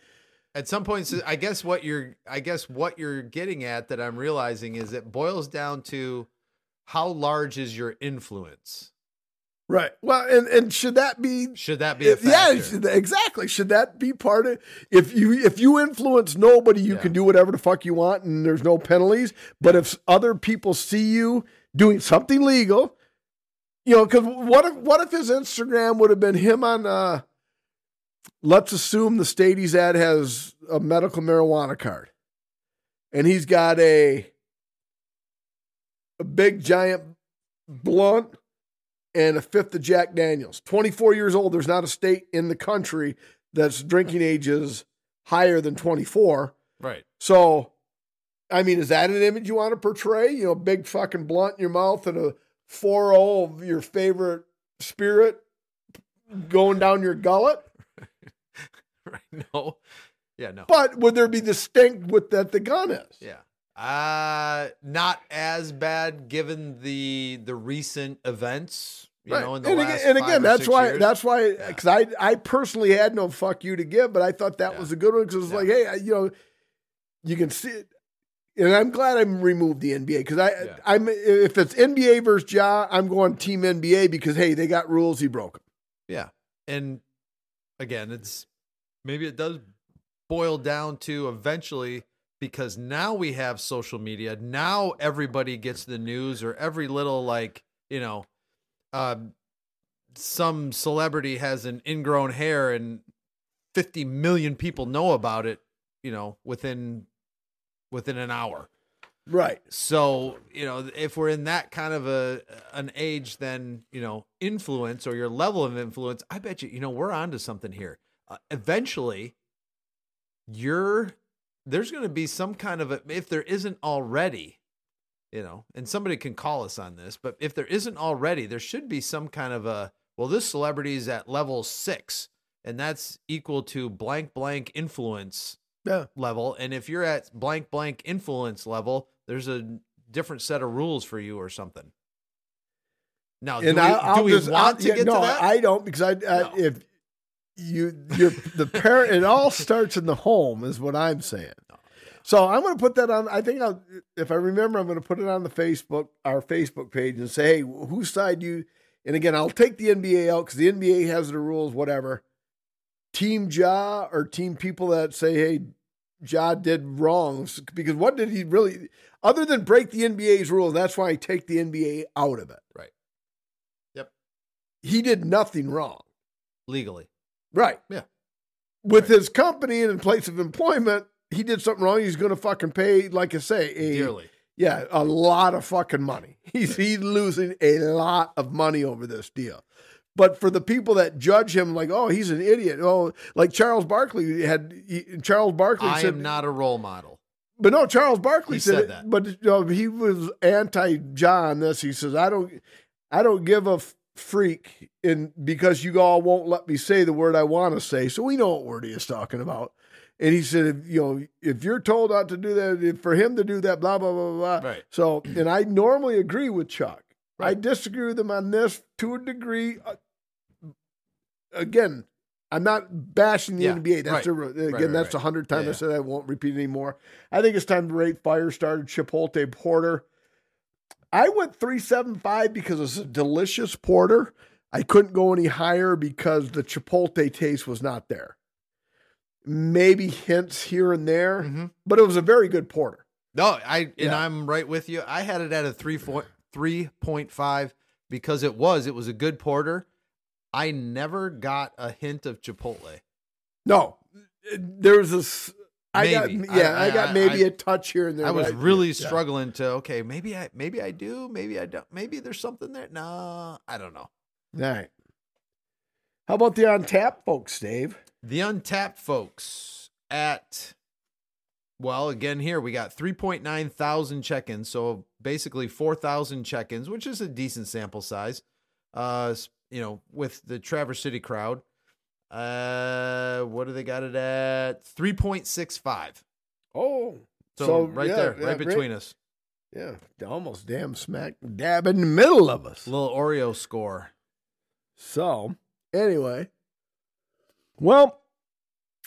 At some points, I guess what you're, I guess what you're getting at that I'm realizing is it boils down to how large is your influence. right. Well, and and should that be Should that be If- yeah, exactly. Should that be part of if you if you influence nobody, you Yeah. can do whatever the fuck you want and there's no penalties. But if other people see you doing something legal, you know, because what if what if his Instagram would have been him on uh let's assume the state he's at has a medical marijuana card. And he's got a a big giant blunt and a fifth of Jack Daniels. 24 years old. There's not a state in the country that's drinking ages higher than 24. right. So, I mean, is that an image you want to portray? You know, big fucking blunt in your mouth and a 4 of your favorite spirit going down your gullet? Right. No. Yeah. No. But would there be distinct with that the gun is? Yeah. Uh not as bad given the the recent events, you Right. know, in the and last again, and again that's why that's why Yeah. because I I personally had no fuck you to give, but I thought that Yeah. was a good one because it was Yeah. like, hey, I, you know, you can see it. And I'm glad I removed the NBA because I Yeah. I'm if it's NBA versus Ja, I'm going team NBA because hey, they got rules, he broke them. Yeah. And again, it's maybe it does boil down to eventually because now we have social media. Now everybody gets the news or every little like, you know, um some celebrity has an ingrown hair and 50 million people know about it, you know, within within an hour. Right. So, you know, if we're in that kind of a an age, then you know, influence or your level of influence, I bet you, you know, we're onto something here. Uh, eventually, you're there's going to be some kind of a if there isn't already, you know, and somebody can call us on this, but if there isn't already, there should be some kind of a well, this celebrity is at level six, and that's equal to blank blank influence Yeah. level. And if you're at blank blank influence level, there's a different set of rules for you or something. Now, do and we, I, do we just, want I'll- to yeah, get no, to that? I don't because I, I No. if you you're the parent, it all starts in the home, is what I'm saying. So I'm going to put that on. I think I'll, if I remember, I'm going to put it on the Facebook, our Facebook page, and say, hey, whose side you? And again, I'll take the NBA out because the NBA has the rules, whatever. Team Ja or team people that say, hey, Ja did wrongs because what did he really, other than break the NBA's rules? That's why I take the NBA out of it. Right. Yep. He did nothing wrong. Legally. Right. Yeah. With his company and in place of employment, he did something wrong. He's going to fucking pay, like I say, a, Dearly. yeah, a lot of fucking money. He's he's losing a lot of money over this deal. But for the people that judge him, like, oh, he's an idiot. Oh, like Charles Barkley had he, Charles Barkley I said, am not a role model. but no, Charles Barkley said, said it, that. But you know, he was anti John. This he says, I don't, I don't give a f- freak and because you all won't let me say the word I want to say. So we know what word he is talking about. And he said, if, you know, if you're told not to do that, if for him to do that, blah blah blah blah. Right. So, and I normally agree with Chuck. I disagree with him on this to a degree. Uh, again, I'm not bashing the Yeah, NBA. That's right. a, again, right, that's a right. hundred times Yeah, I said I won't repeat anymore. I think it's time to rate fire starter Chipotle Porter. I went three seven five because it's a delicious porter. I couldn't go any higher because the Chipotle taste was not there. Maybe hints here and there, Mhm. but it was a very good porter. No, I and Yeah. I'm right with you. I had it at a three three point five because it was it was a good porter. I never got a hint of Chipotle. No, there's this. I got yeah, I, I- got maybe I- a touch here and there. I was really yeah. struggling to okay, maybe I maybe I do, maybe I don't, maybe there's something there. No, I don't know. All right. How about the Untappd folks, Dave? The Untappd folks at well, again here we got 3.9 thousand check-ins, so basically 4,000 check-ins, which is a decent sample size. Uh, you know, with the Traverse City crowd. Uh, what do they got it at? 3.65. Oh, So, right yeah, there, yeah, right between us. Yeah, almost damn smack dab in the middle of us. Little Oreo score. So, anyway, well,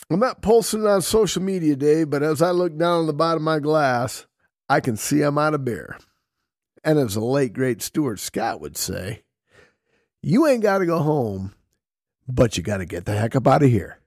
I'm not pulsing on social media, Dave, but as I look down on the bottom of my glass, I can see I'm out of beer. And as the late, great Stuart Scott would say, you ain't got to go home, but you got to get the heck up out of here.